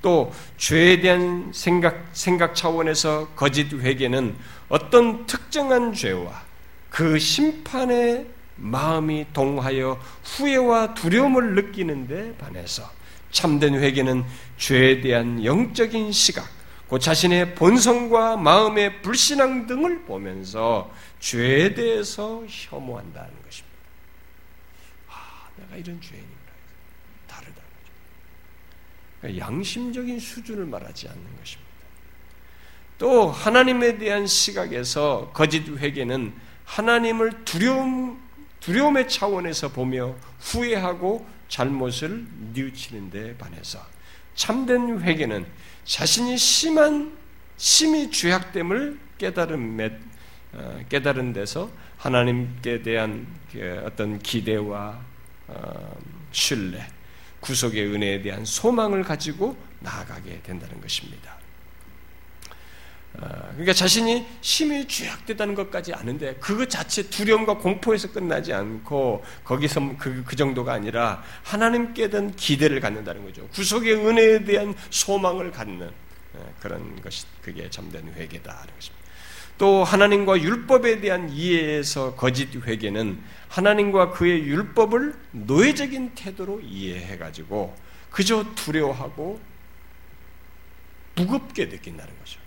또, 죄에 대한 생각, 생각 차원에서 거짓 회개는 어떤 특정한 죄와 그 심판의 마음이 동하여 후회와 두려움을 느끼는데 반해서 참된 회개는 죄에 대한 영적인 시각, 그 자신의 본성과 마음의 불신앙 등을 보면서 죄에 대해서 혐오한다는 것입니다. 내가 이런 죄인입니다. 다르다는 거죠. 그러니까 양심적인 수준을 말하지 않는 것입니다. 또 하나님에 대한 시각에서 거짓 회개는 하나님을 두려움 두려움의 차원에서 보며 후회하고 잘못을 뉘우치는 데 반해서 참된 회개는 자신이 심한 심히 죄악됨을 깨달은 어, 깨달은 데서 하나님께 대한 그 어떤 기대와 어, 신뢰, 구속의 은혜에 대한 소망을 가지고 나아가게 된다는 것입니다. 어, 그러니까 자신이 심히 죄악되다는 것까지 아는데 그것 자체 두려움과 공포에서 끝나지 않고 거기서 그, 그 정도가 아니라 하나님께 대한 기대를 갖는다는 거죠. 구속의 은혜에 대한 소망을 갖는 어, 그런 것이 그게 참된 회개다는 것입니다. 또 하나님과 율법에 대한 이해에서 거짓 회개는 하나님과 그의 율법을 노예적인 태도로 이해해 가지고 그저 두려워하고 무겁게 느낀다는 거죠.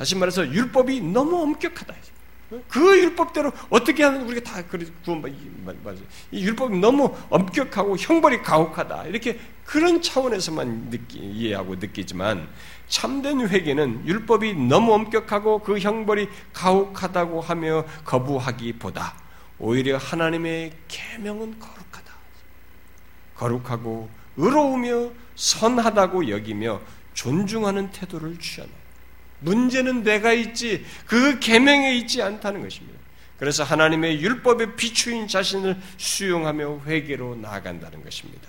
다시 말해서 율법이 너무 엄격하다. 그 율법대로 어떻게 하면 우리가 다 구원받 이 율법이 너무 엄격하고 형벌이 가혹하다. 이렇게 그런 차원에서만 느끼, 이해하고 느끼지만 참된 회개는 율법이 너무 엄격하고 그 형벌이 가혹하다고 하며 거부하기보다 오히려 하나님의 계명은 거룩하다. 거룩하고 의로우며 선하다고 여기며 존중하는 태도를 취하는 문제는 내가 있지 그 계명에 있지 않다는 것입니다. 그래서 하나님의 율법에 비추인 자신을 수용하며 회개로 나아간다는 것입니다.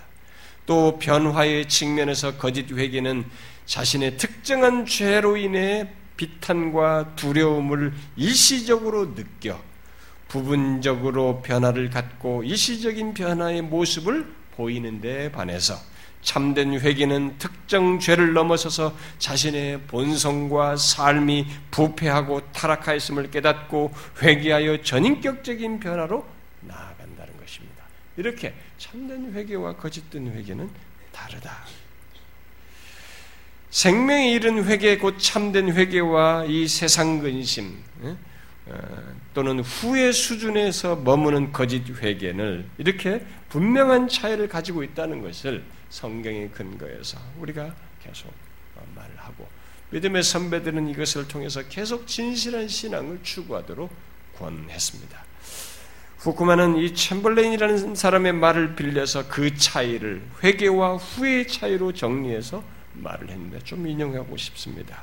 또 변화의 측면에서 거짓 회개는 자신의 특정한 죄로 인해 비탄과 두려움을 일시적으로 느껴 부분적으로 변화를 갖고 일시적인 변화의 모습을 보이는데 반해서 참된 회개는 특정 죄를 넘어서서 자신의 본성과 삶이 부패하고 타락하였음을 깨닫고 회개하여 전인격적인 변화로 나아간다는 것입니다. 이렇게 참된 회개와 거짓된 회개는 다르다. 생명에 이른 회개 곧 참된 회개와 이 세상 근심 어, 또는 후회 수준에서 머무는 거짓 회개는 이렇게 분명한 차이를 가지고 있다는 것을 성경의 근거에서 우리가 계속 말을 하고 믿음의 선배들은 이것을 통해서 계속 진실한 신앙을 추구하도록 권했습니다. 후쿠마는 이 챔벌레인이라는 사람의 말을 빌려서 그 차이를 회개와 후회의 차이로 정리해서 말을 했는데 좀 인용하고 싶습니다.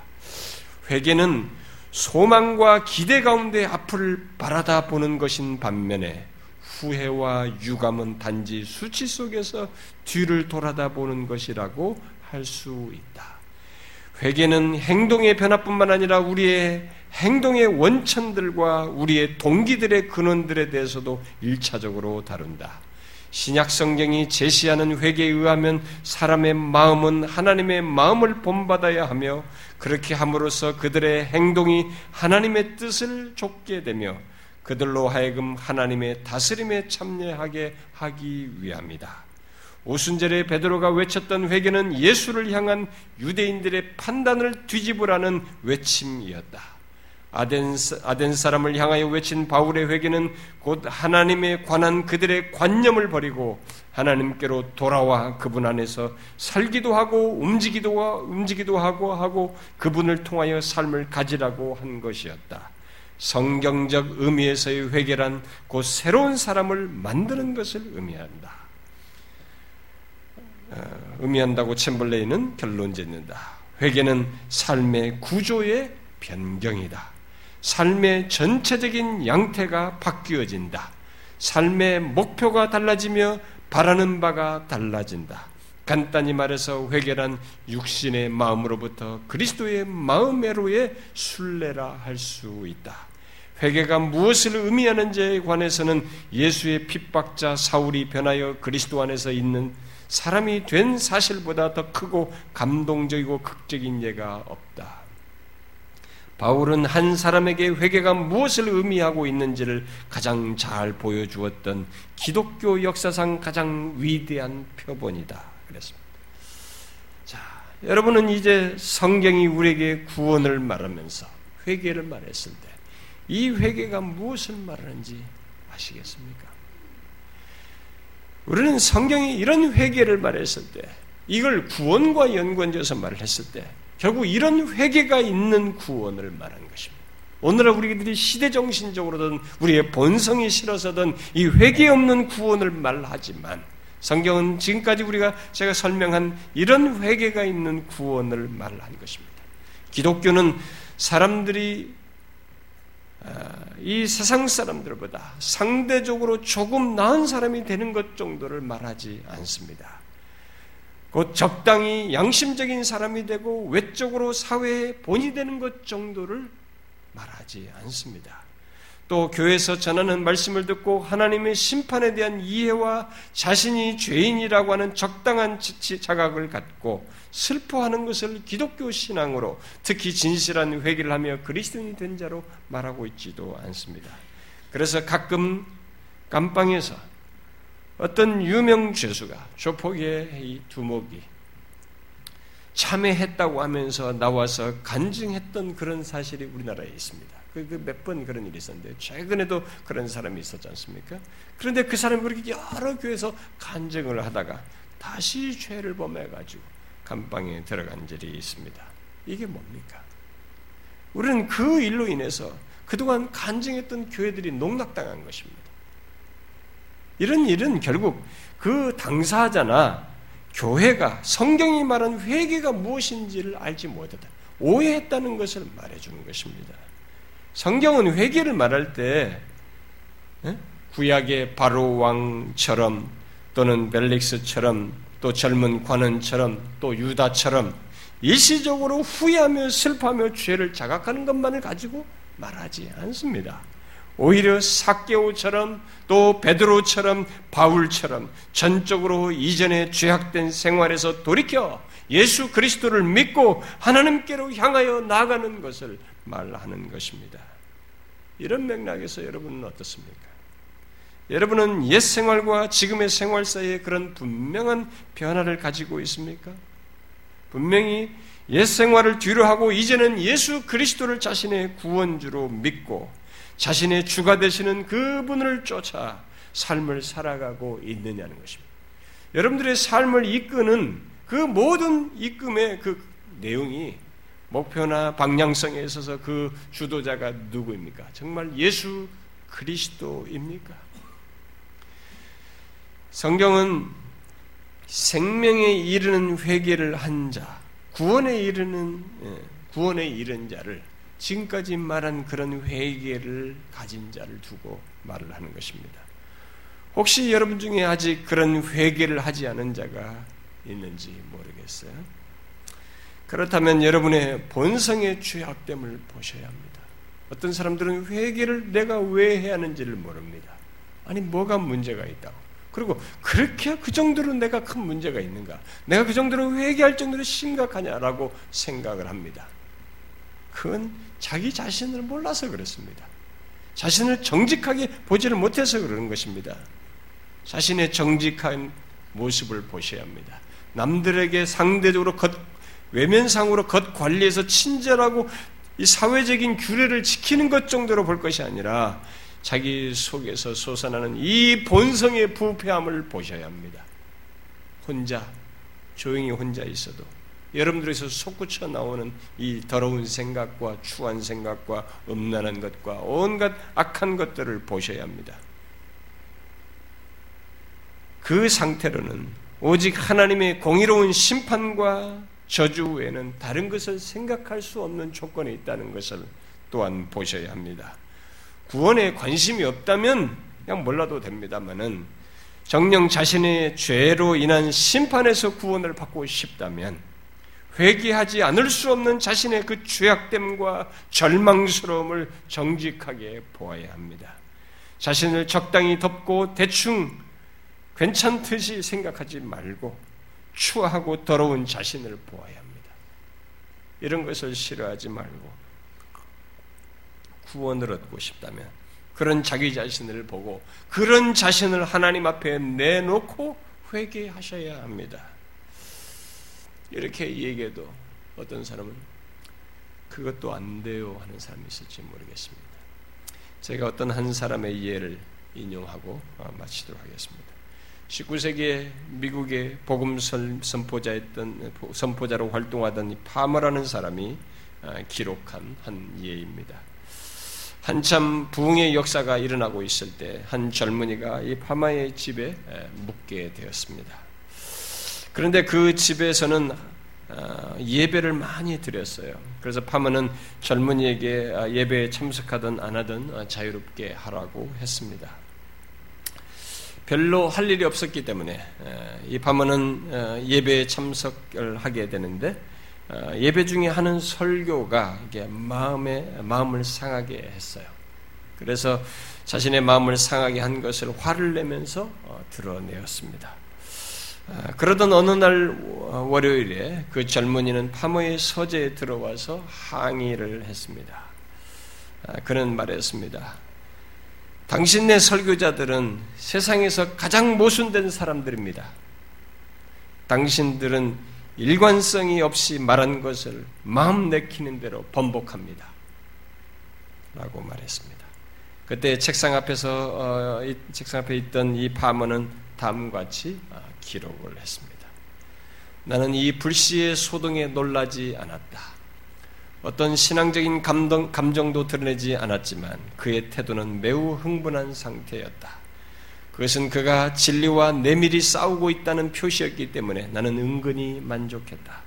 회개는 소망과 기대 가운데 앞을 바라다 보는 것인 반면에 후회와 유감은 단지 수치 속에서 뒤를 돌아다 보는 것이라고 할 수 있다. 회개는 행동의 변화뿐만 아니라 우리의 행동의 원천들과 우리의 동기들의 근원들에 대해서도 일차적으로 다룬다. 신약 성경이 제시하는 회개에 의하면 사람의 마음은 하나님의 마음을 본받아야 하며 그렇게 함으로써 그들의 행동이 하나님의 뜻을 좇게 되며 그들로 하여금 하나님의 다스림에 참여하게 하기 위함이다. 오순절에 베드로가 외쳤던 회개는 예수를 향한 유대인들의 판단을 뒤집으라는 외침이었다. 아덴, 아덴 사람을 향하여 외친 바울의 회개는 곧 하나님에 관한 그들의 관념을 버리고 하나님께로 돌아와 그분 안에서 살기도 하고 움직이도, 움직이도 하고 하고 그분을 통하여 삶을 가지라고 한 것이었다. 성경적 의미에서의 회개란 곧 새로운 사람을 만드는 것을 의미한다. 어, 의미한다고 챔벌레인은 결론 짓는다. 회개는 삶의 구조의 변경이다. 삶의 전체적인 양태가 바뀌어진다. 삶의 목표가 달라지며 바라는 바가 달라진다. 간단히 말해서 회개란 육신의 마음으로부터 그리스도의 마음으로의 순례라 할 수 있다. 회개가 무엇을 의미하는지에 관해서는 예수의 핍박자 사울이 변하여 그리스도 안에서 있는 사람이 된 사실보다 더 크고 감동적이고 극적인 예가 없다. 바울은 한 사람에게 회개가 무엇을 의미하고 있는지를 가장 잘 보여주었던 기독교 역사상 가장 위대한 표본이다. 그랬습니다. 자, 여러분은 이제 성경이 우리에게 구원을 말하면서 회개를 말했을 때 이 회개가 무엇을 말하는지 아시겠습니까? 우리는 성경이 이런 회개를 말했을 때 이걸 구원과 연관지어서 말을 했을 때 결국 이런 회개가 있는 구원을 말하는 것입니다. 오늘날 우리들이 시대 정신적으로든 우리의 본성이 싫어서든 이 회개 없는 구원을 말하지만 성경은 지금까지 우리가 제가 설명한 이런 회개가 있는 구원을 말한 것입니다. 기독교는 사람들이 아, 이 세상 사람들보다 상대적으로 조금 나은 사람이 되는 것 정도를 말하지 않습니다. 곧 적당히 양심적인 사람이 되고 외적으로 사회의 본이 되는 것 정도를 말하지 않습니다. 또 교회에서 전하는 말씀을 듣고 하나님의 심판에 대한 이해와 자신이 죄인이라고 하는 적당한 자각을 갖고 슬퍼하는 것을 기독교 신앙으로 특히 진실한 회개를 하며 그리스도인이 된 자로 말하고 있지도 않습니다. 그래서 가끔 감방에서 어떤 유명 죄수가 조폭의 이 두목이 참회했다고 하면서 나와서 간증했던 그런 사실이 우리나라에 있습니다. 그몇번 그 그런 일이 있었는데 최근에도 그런 사람이 있었지 않습니까? 그런데 그 사람이 그렇게 여러 교회에서 간증을 하다가 다시 죄를 범해가지고 감방에 들어간 일이 있습니다. 이게 뭡니까? 우리는 그 일로 인해서 그동안 간증했던 교회들이 농락당한 것입니다. 이런 일은 결국 그 당사자나 교회가 성경이 말한 회개가 무엇인지를 알지 못했다. 오해했다는 것을 말해주는 것입니다. 성경은 회개를 말할 때 구약의 바로 왕처럼 또는 벨릭스처럼 또 젊은 관원처럼 또 유다처럼 일시적으로 후회하며 슬퍼하며 죄를 자각하는 것만을 가지고 말하지 않습니다. 오히려 사개오처럼 또 베드로처럼 바울처럼 전적으로 이전에 죄악된 생활에서 돌이켜 예수 그리스도를 믿고 하나님께로 향하여 나가는 것을 말하는 것입니다. 이런 맥락에서 여러분은 어떻습니까? 여러분은 옛 생활과 지금의 생활 사이에 그런 분명한 변화를 가지고 있습니까? 분명히 옛 생활을 뒤로 하고 이제는 예수 그리스도를 자신의 구원주로 믿고 자신의 주가 되시는 그분을 쫓아 삶을 살아가고 있느냐는 것입니다. 여러분들의 삶을 이끄는 그 모든 이끔의 그 내용이 목표나 방향성에 있어서 그 주도자가 누구입니까? 정말 예수 그리스도입니까? 성경은 생명에 이르는 회개를 한 자, 구원에 이르는 예, 구원에 이른 자를 지금까지 말한 그런 회개를 가진 자를 두고 말을 하는 것입니다. 혹시 여러분 중에 아직 그런 회개를 하지 않은 자가 있는지 모르겠어요. 그렇다면 여러분의 본성의 죄악됨을 보셔야 합니다. 어떤 사람들은 회개를 내가 왜 해야 하는지를 모릅니다. 아니 뭐가 문제가 있다고. 그리고 그렇게 그 정도로 내가 큰 문제가 있는가? 내가 그 정도로 회개할 정도로 심각하냐라고 생각을 합니다. 그건 자기 자신을 몰라서 그렇습니다. 자신을 정직하게 보지를 못해서 그러는 것입니다. 자신의 정직한 모습을 보셔야 합니다. 남들에게 상대적으로 겉, 외면상으로 겉 관리해서 친절하고 이 사회적인 규례를 지키는 것 정도로 볼 것이 아니라 자기 속에서 솟아나는 이 본성의 부패함을 보셔야 합니다. 혼자, 조용히 혼자 있어도 여러분들에서 솟구쳐 나오는 이 더러운 생각과 추한 생각과 음란한 것과 온갖 악한 것들을 보셔야 합니다. 그 상태로는 오직 하나님의 공의로운 심판과 저주 외에는 다른 것을 생각할 수 없는 조건에 있다는 것을 또한 보셔야 합니다. 구원에 관심이 없다면 그냥 몰라도 됩니다만은 정령 자신의 죄로 인한 심판에서 구원을 받고 싶다면 회개하지 않을 수 없는 자신의 그 죄악됨과 절망스러움을 정직하게 보아야 합니다. 자신을 적당히 덮고 대충 괜찮듯이 생각하지 말고 추하고 더러운 자신을 보아야 합니다. 이런 것을 싫어하지 말고 구원을 얻고 싶다면 그런 자기 자신을 보고 그런 자신을 하나님 앞에 내놓고 회개하셔야 합니다. 이렇게 얘기해도 어떤 사람은 그것도 안 돼요 하는 사람이 있을지 모르겠습니다. 제가 어떤 한 사람의 예를 인용하고 어, 마치도록 하겠습니다. 19세기에 미국의 복음 선포자였던 선포자로 활동하던 파머라는 사람이 어, 기록한 한 예입니다. 한참 부흥의 역사가 일어나고 있을 때 한 젊은이가 이 파마의 집에 묵게 되었습니다. 그런데 그 집에서는 어, 예배를 많이 드렸어요. 그래서 파마는 젊은이에게 아, 예배에 참석하든 안 하든 어, 자유롭게 하라고 했습니다. 별로 할 일이 없었기 때문에 이 어, 예배에 참석을 하게 되는데 예배 중에 하는 설교가 이게 마음에 마음을 상하게 했어요. 그래서 자신의 마음을 상하게 한 것을 화를 내면서 드러내었습니다. 아, 그러던 어느 날 월요일에 그 젊은이는 파모의 서재에 들어와서 항의를 했습니다. 아, 그는 말했습니다. 당신네 설교자들은 세상에서 가장 모순된 사람들입니다. 당신들은 일관성이 없이 말한 것을 마음 내키는 대로 번복합니다. 라고 말했습니다. 그때 책상 앞에서 어, 책상 앞에 있던 이 파머는 다음과 같이 아, 기록을 했습니다. 나는 이 불씨의 소동에 놀라지 않았다. 어떤 신앙적인 감동, 감정도 드러내지 않았지만 그의 태도는 매우 흥분한 상태였다. 그것은 그가 진리와 내밀히 싸우고 있다는 표시였기 때문에 나는 은근히 만족했다.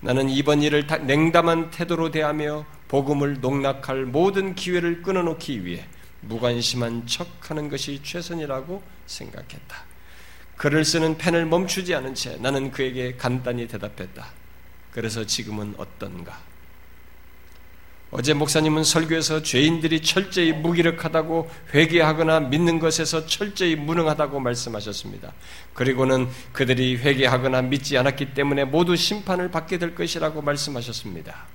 나는 이번 일을 냉담한 태도로 대하며 복음을 농락할 모든 기회를 끊어놓기 위해 무관심한 척 하는 것이 최선이라고 생각했다. 글을 쓰는 펜을 멈추지 않은 채 나는 그에게 간단히 대답했다. 그래서 지금은 어떤가? 어제 목사님은 설교에서 죄인들이 철저히 무기력하다고 회개하거나 믿는 것에서 철저히 무능하다고 말씀하셨습니다. 그리고는 그들이 회개하거나 믿지 않았기 때문에 모두 심판을 받게 될 것이라고 말씀하셨습니다.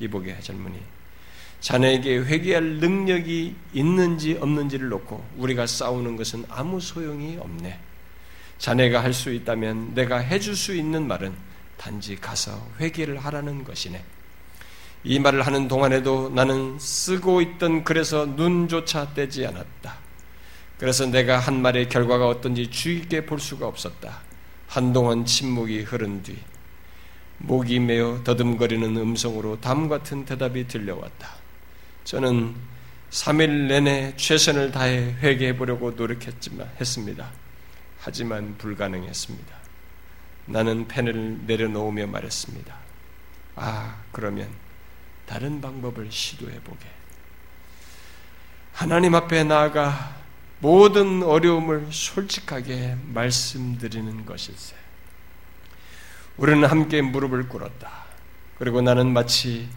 이복의 젊은이. 자네에게 회개할 능력이 있는지 없는지를 놓고 우리가 싸우는 것은 아무 소용이 없네. 자네가 할 수 있다면 내가 해줄 수 있는 말은 단지 가서 회개를 하라는 것이네. 이 말을 하는 동안에도 나는 쓰고 있던 글에서 눈조차 떼지 않았다. 그래서 내가 한 말의 결과가 어떤지 주의 깊게 볼 수가 없었다. 한동안 침묵이 흐른 뒤 목이 메어 더듬거리는 음성으로 담 같은 대답이 들려왔다. 저는 3일 내내 최선을 다해 회개해 보려고 노력했지만 했습니다. 하지만 불가능했습니다. 나는 펜을 내려놓으며 말했습니다. 아, 그러면 다른 방법을 시도해 보게. 하나님 앞에 나아가 모든 어려움을 솔직하게 말씀드리는 것일세. 우리는 함께 무릎을 꿇었다. 그리고 나는 마치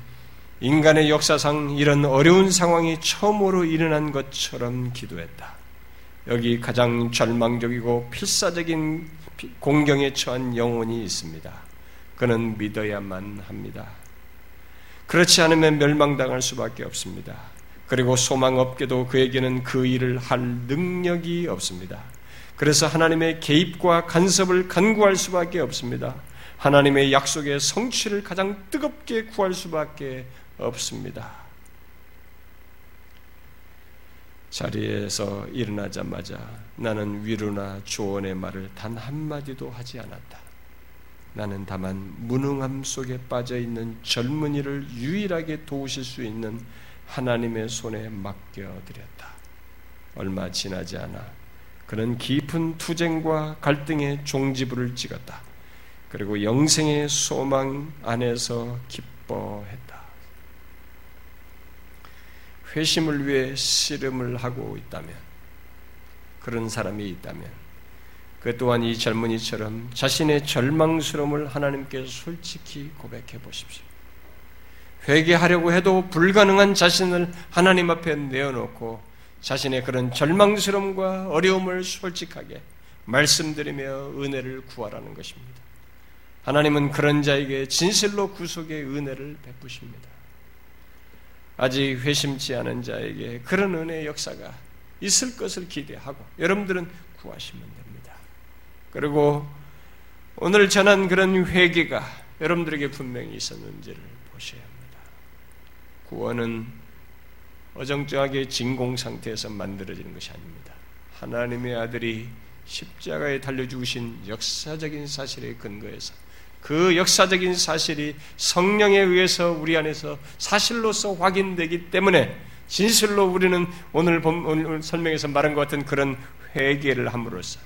인간의 역사상 이런 어려운 상황이 처음으로 일어난 것처럼 기도했다. 여기 가장 절망적이고 필사적인 공경에 처한 영혼이 있습니다. 그는 믿어야만 합니다. 그렇지 않으면 멸망당할 수밖에 없습니다. 그리고 소망 없게도 그에게는 그 일을 할 능력이 없습니다. 그래서 하나님의 개입과 간섭을 간구할 수밖에 없습니다. 하나님의 약속의 성취를 가장 뜨겁게 구할 수밖에 없습니다. 자리에서 일어나자마자 나는 위로나 조언의 말을 단 한마디도 하지 않았다. 나는 다만 무능함 속에 빠져 있는 젊은이를 유일하게 도우실 수 있는 하나님의 손에 맡겨드렸다. 얼마 지나지 않아 그는 깊은 투쟁과 갈등의 종지부를 찍었다. 그리고 영생의 소망 안에서 기뻐했다. 회심을 위해 씨름을 하고 있다면, 그런 사람이 있다면, 그 또한 이 젊은이처럼 자신의 절망스러움을 하나님께 솔직히 고백해 보십시오. 회개하려고 해도 불가능한 자신을 하나님 앞에 내어놓고 자신의 그런 절망스러움과 어려움을 솔직하게 말씀드리며 은혜를 구하라는 것입니다. 하나님은 그런 자에게 진실로 구속의 은혜를 베푸십니다. 아직 회심치 않은 자에게 그런 은혜의 역사가 있을 것을 기대하고 여러분들은 구하시면 됩니다. 그리고 오늘 전한 그런 회개가 여러분들에게 분명히 있었는지를 보셔야 합니다. 구원은 어정쩡하게 진공 상태에서 만들어지는 것이 아닙니다. 하나님의 아들이 십자가에 달려 죽으신 역사적인 사실에 근거해서 그 역사적인 사실이 성령에 의해서 우리 안에서 사실로서 확인되기 때문에 진실로 우리는 오늘, 본, 오늘 설명에서 말한 것 같은 그런 회개를 함으로써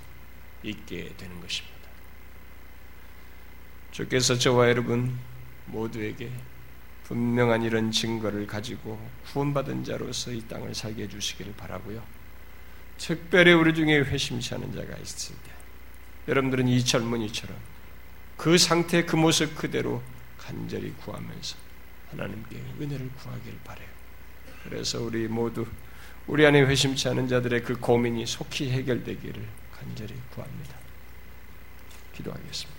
있게 되는 것입니다. 주께서 저와 여러분 모두에게 분명한 이런 증거를 가지고 구원받은 자로서 이 땅을 살게 해주시기를 바라고요. 특별히 우리 중에 회심치 않은 자가 있을 때 여러분들은 이 젊은이처럼 그 상태 그 모습 그대로 간절히 구하면서 하나님께 은혜를 구하기를 바래요. 그래서 우리 모두 우리 안에 회심치 않은 자들의 그 고민이 속히 해결되기를 간절히 구합니다. 기도하겠습니다.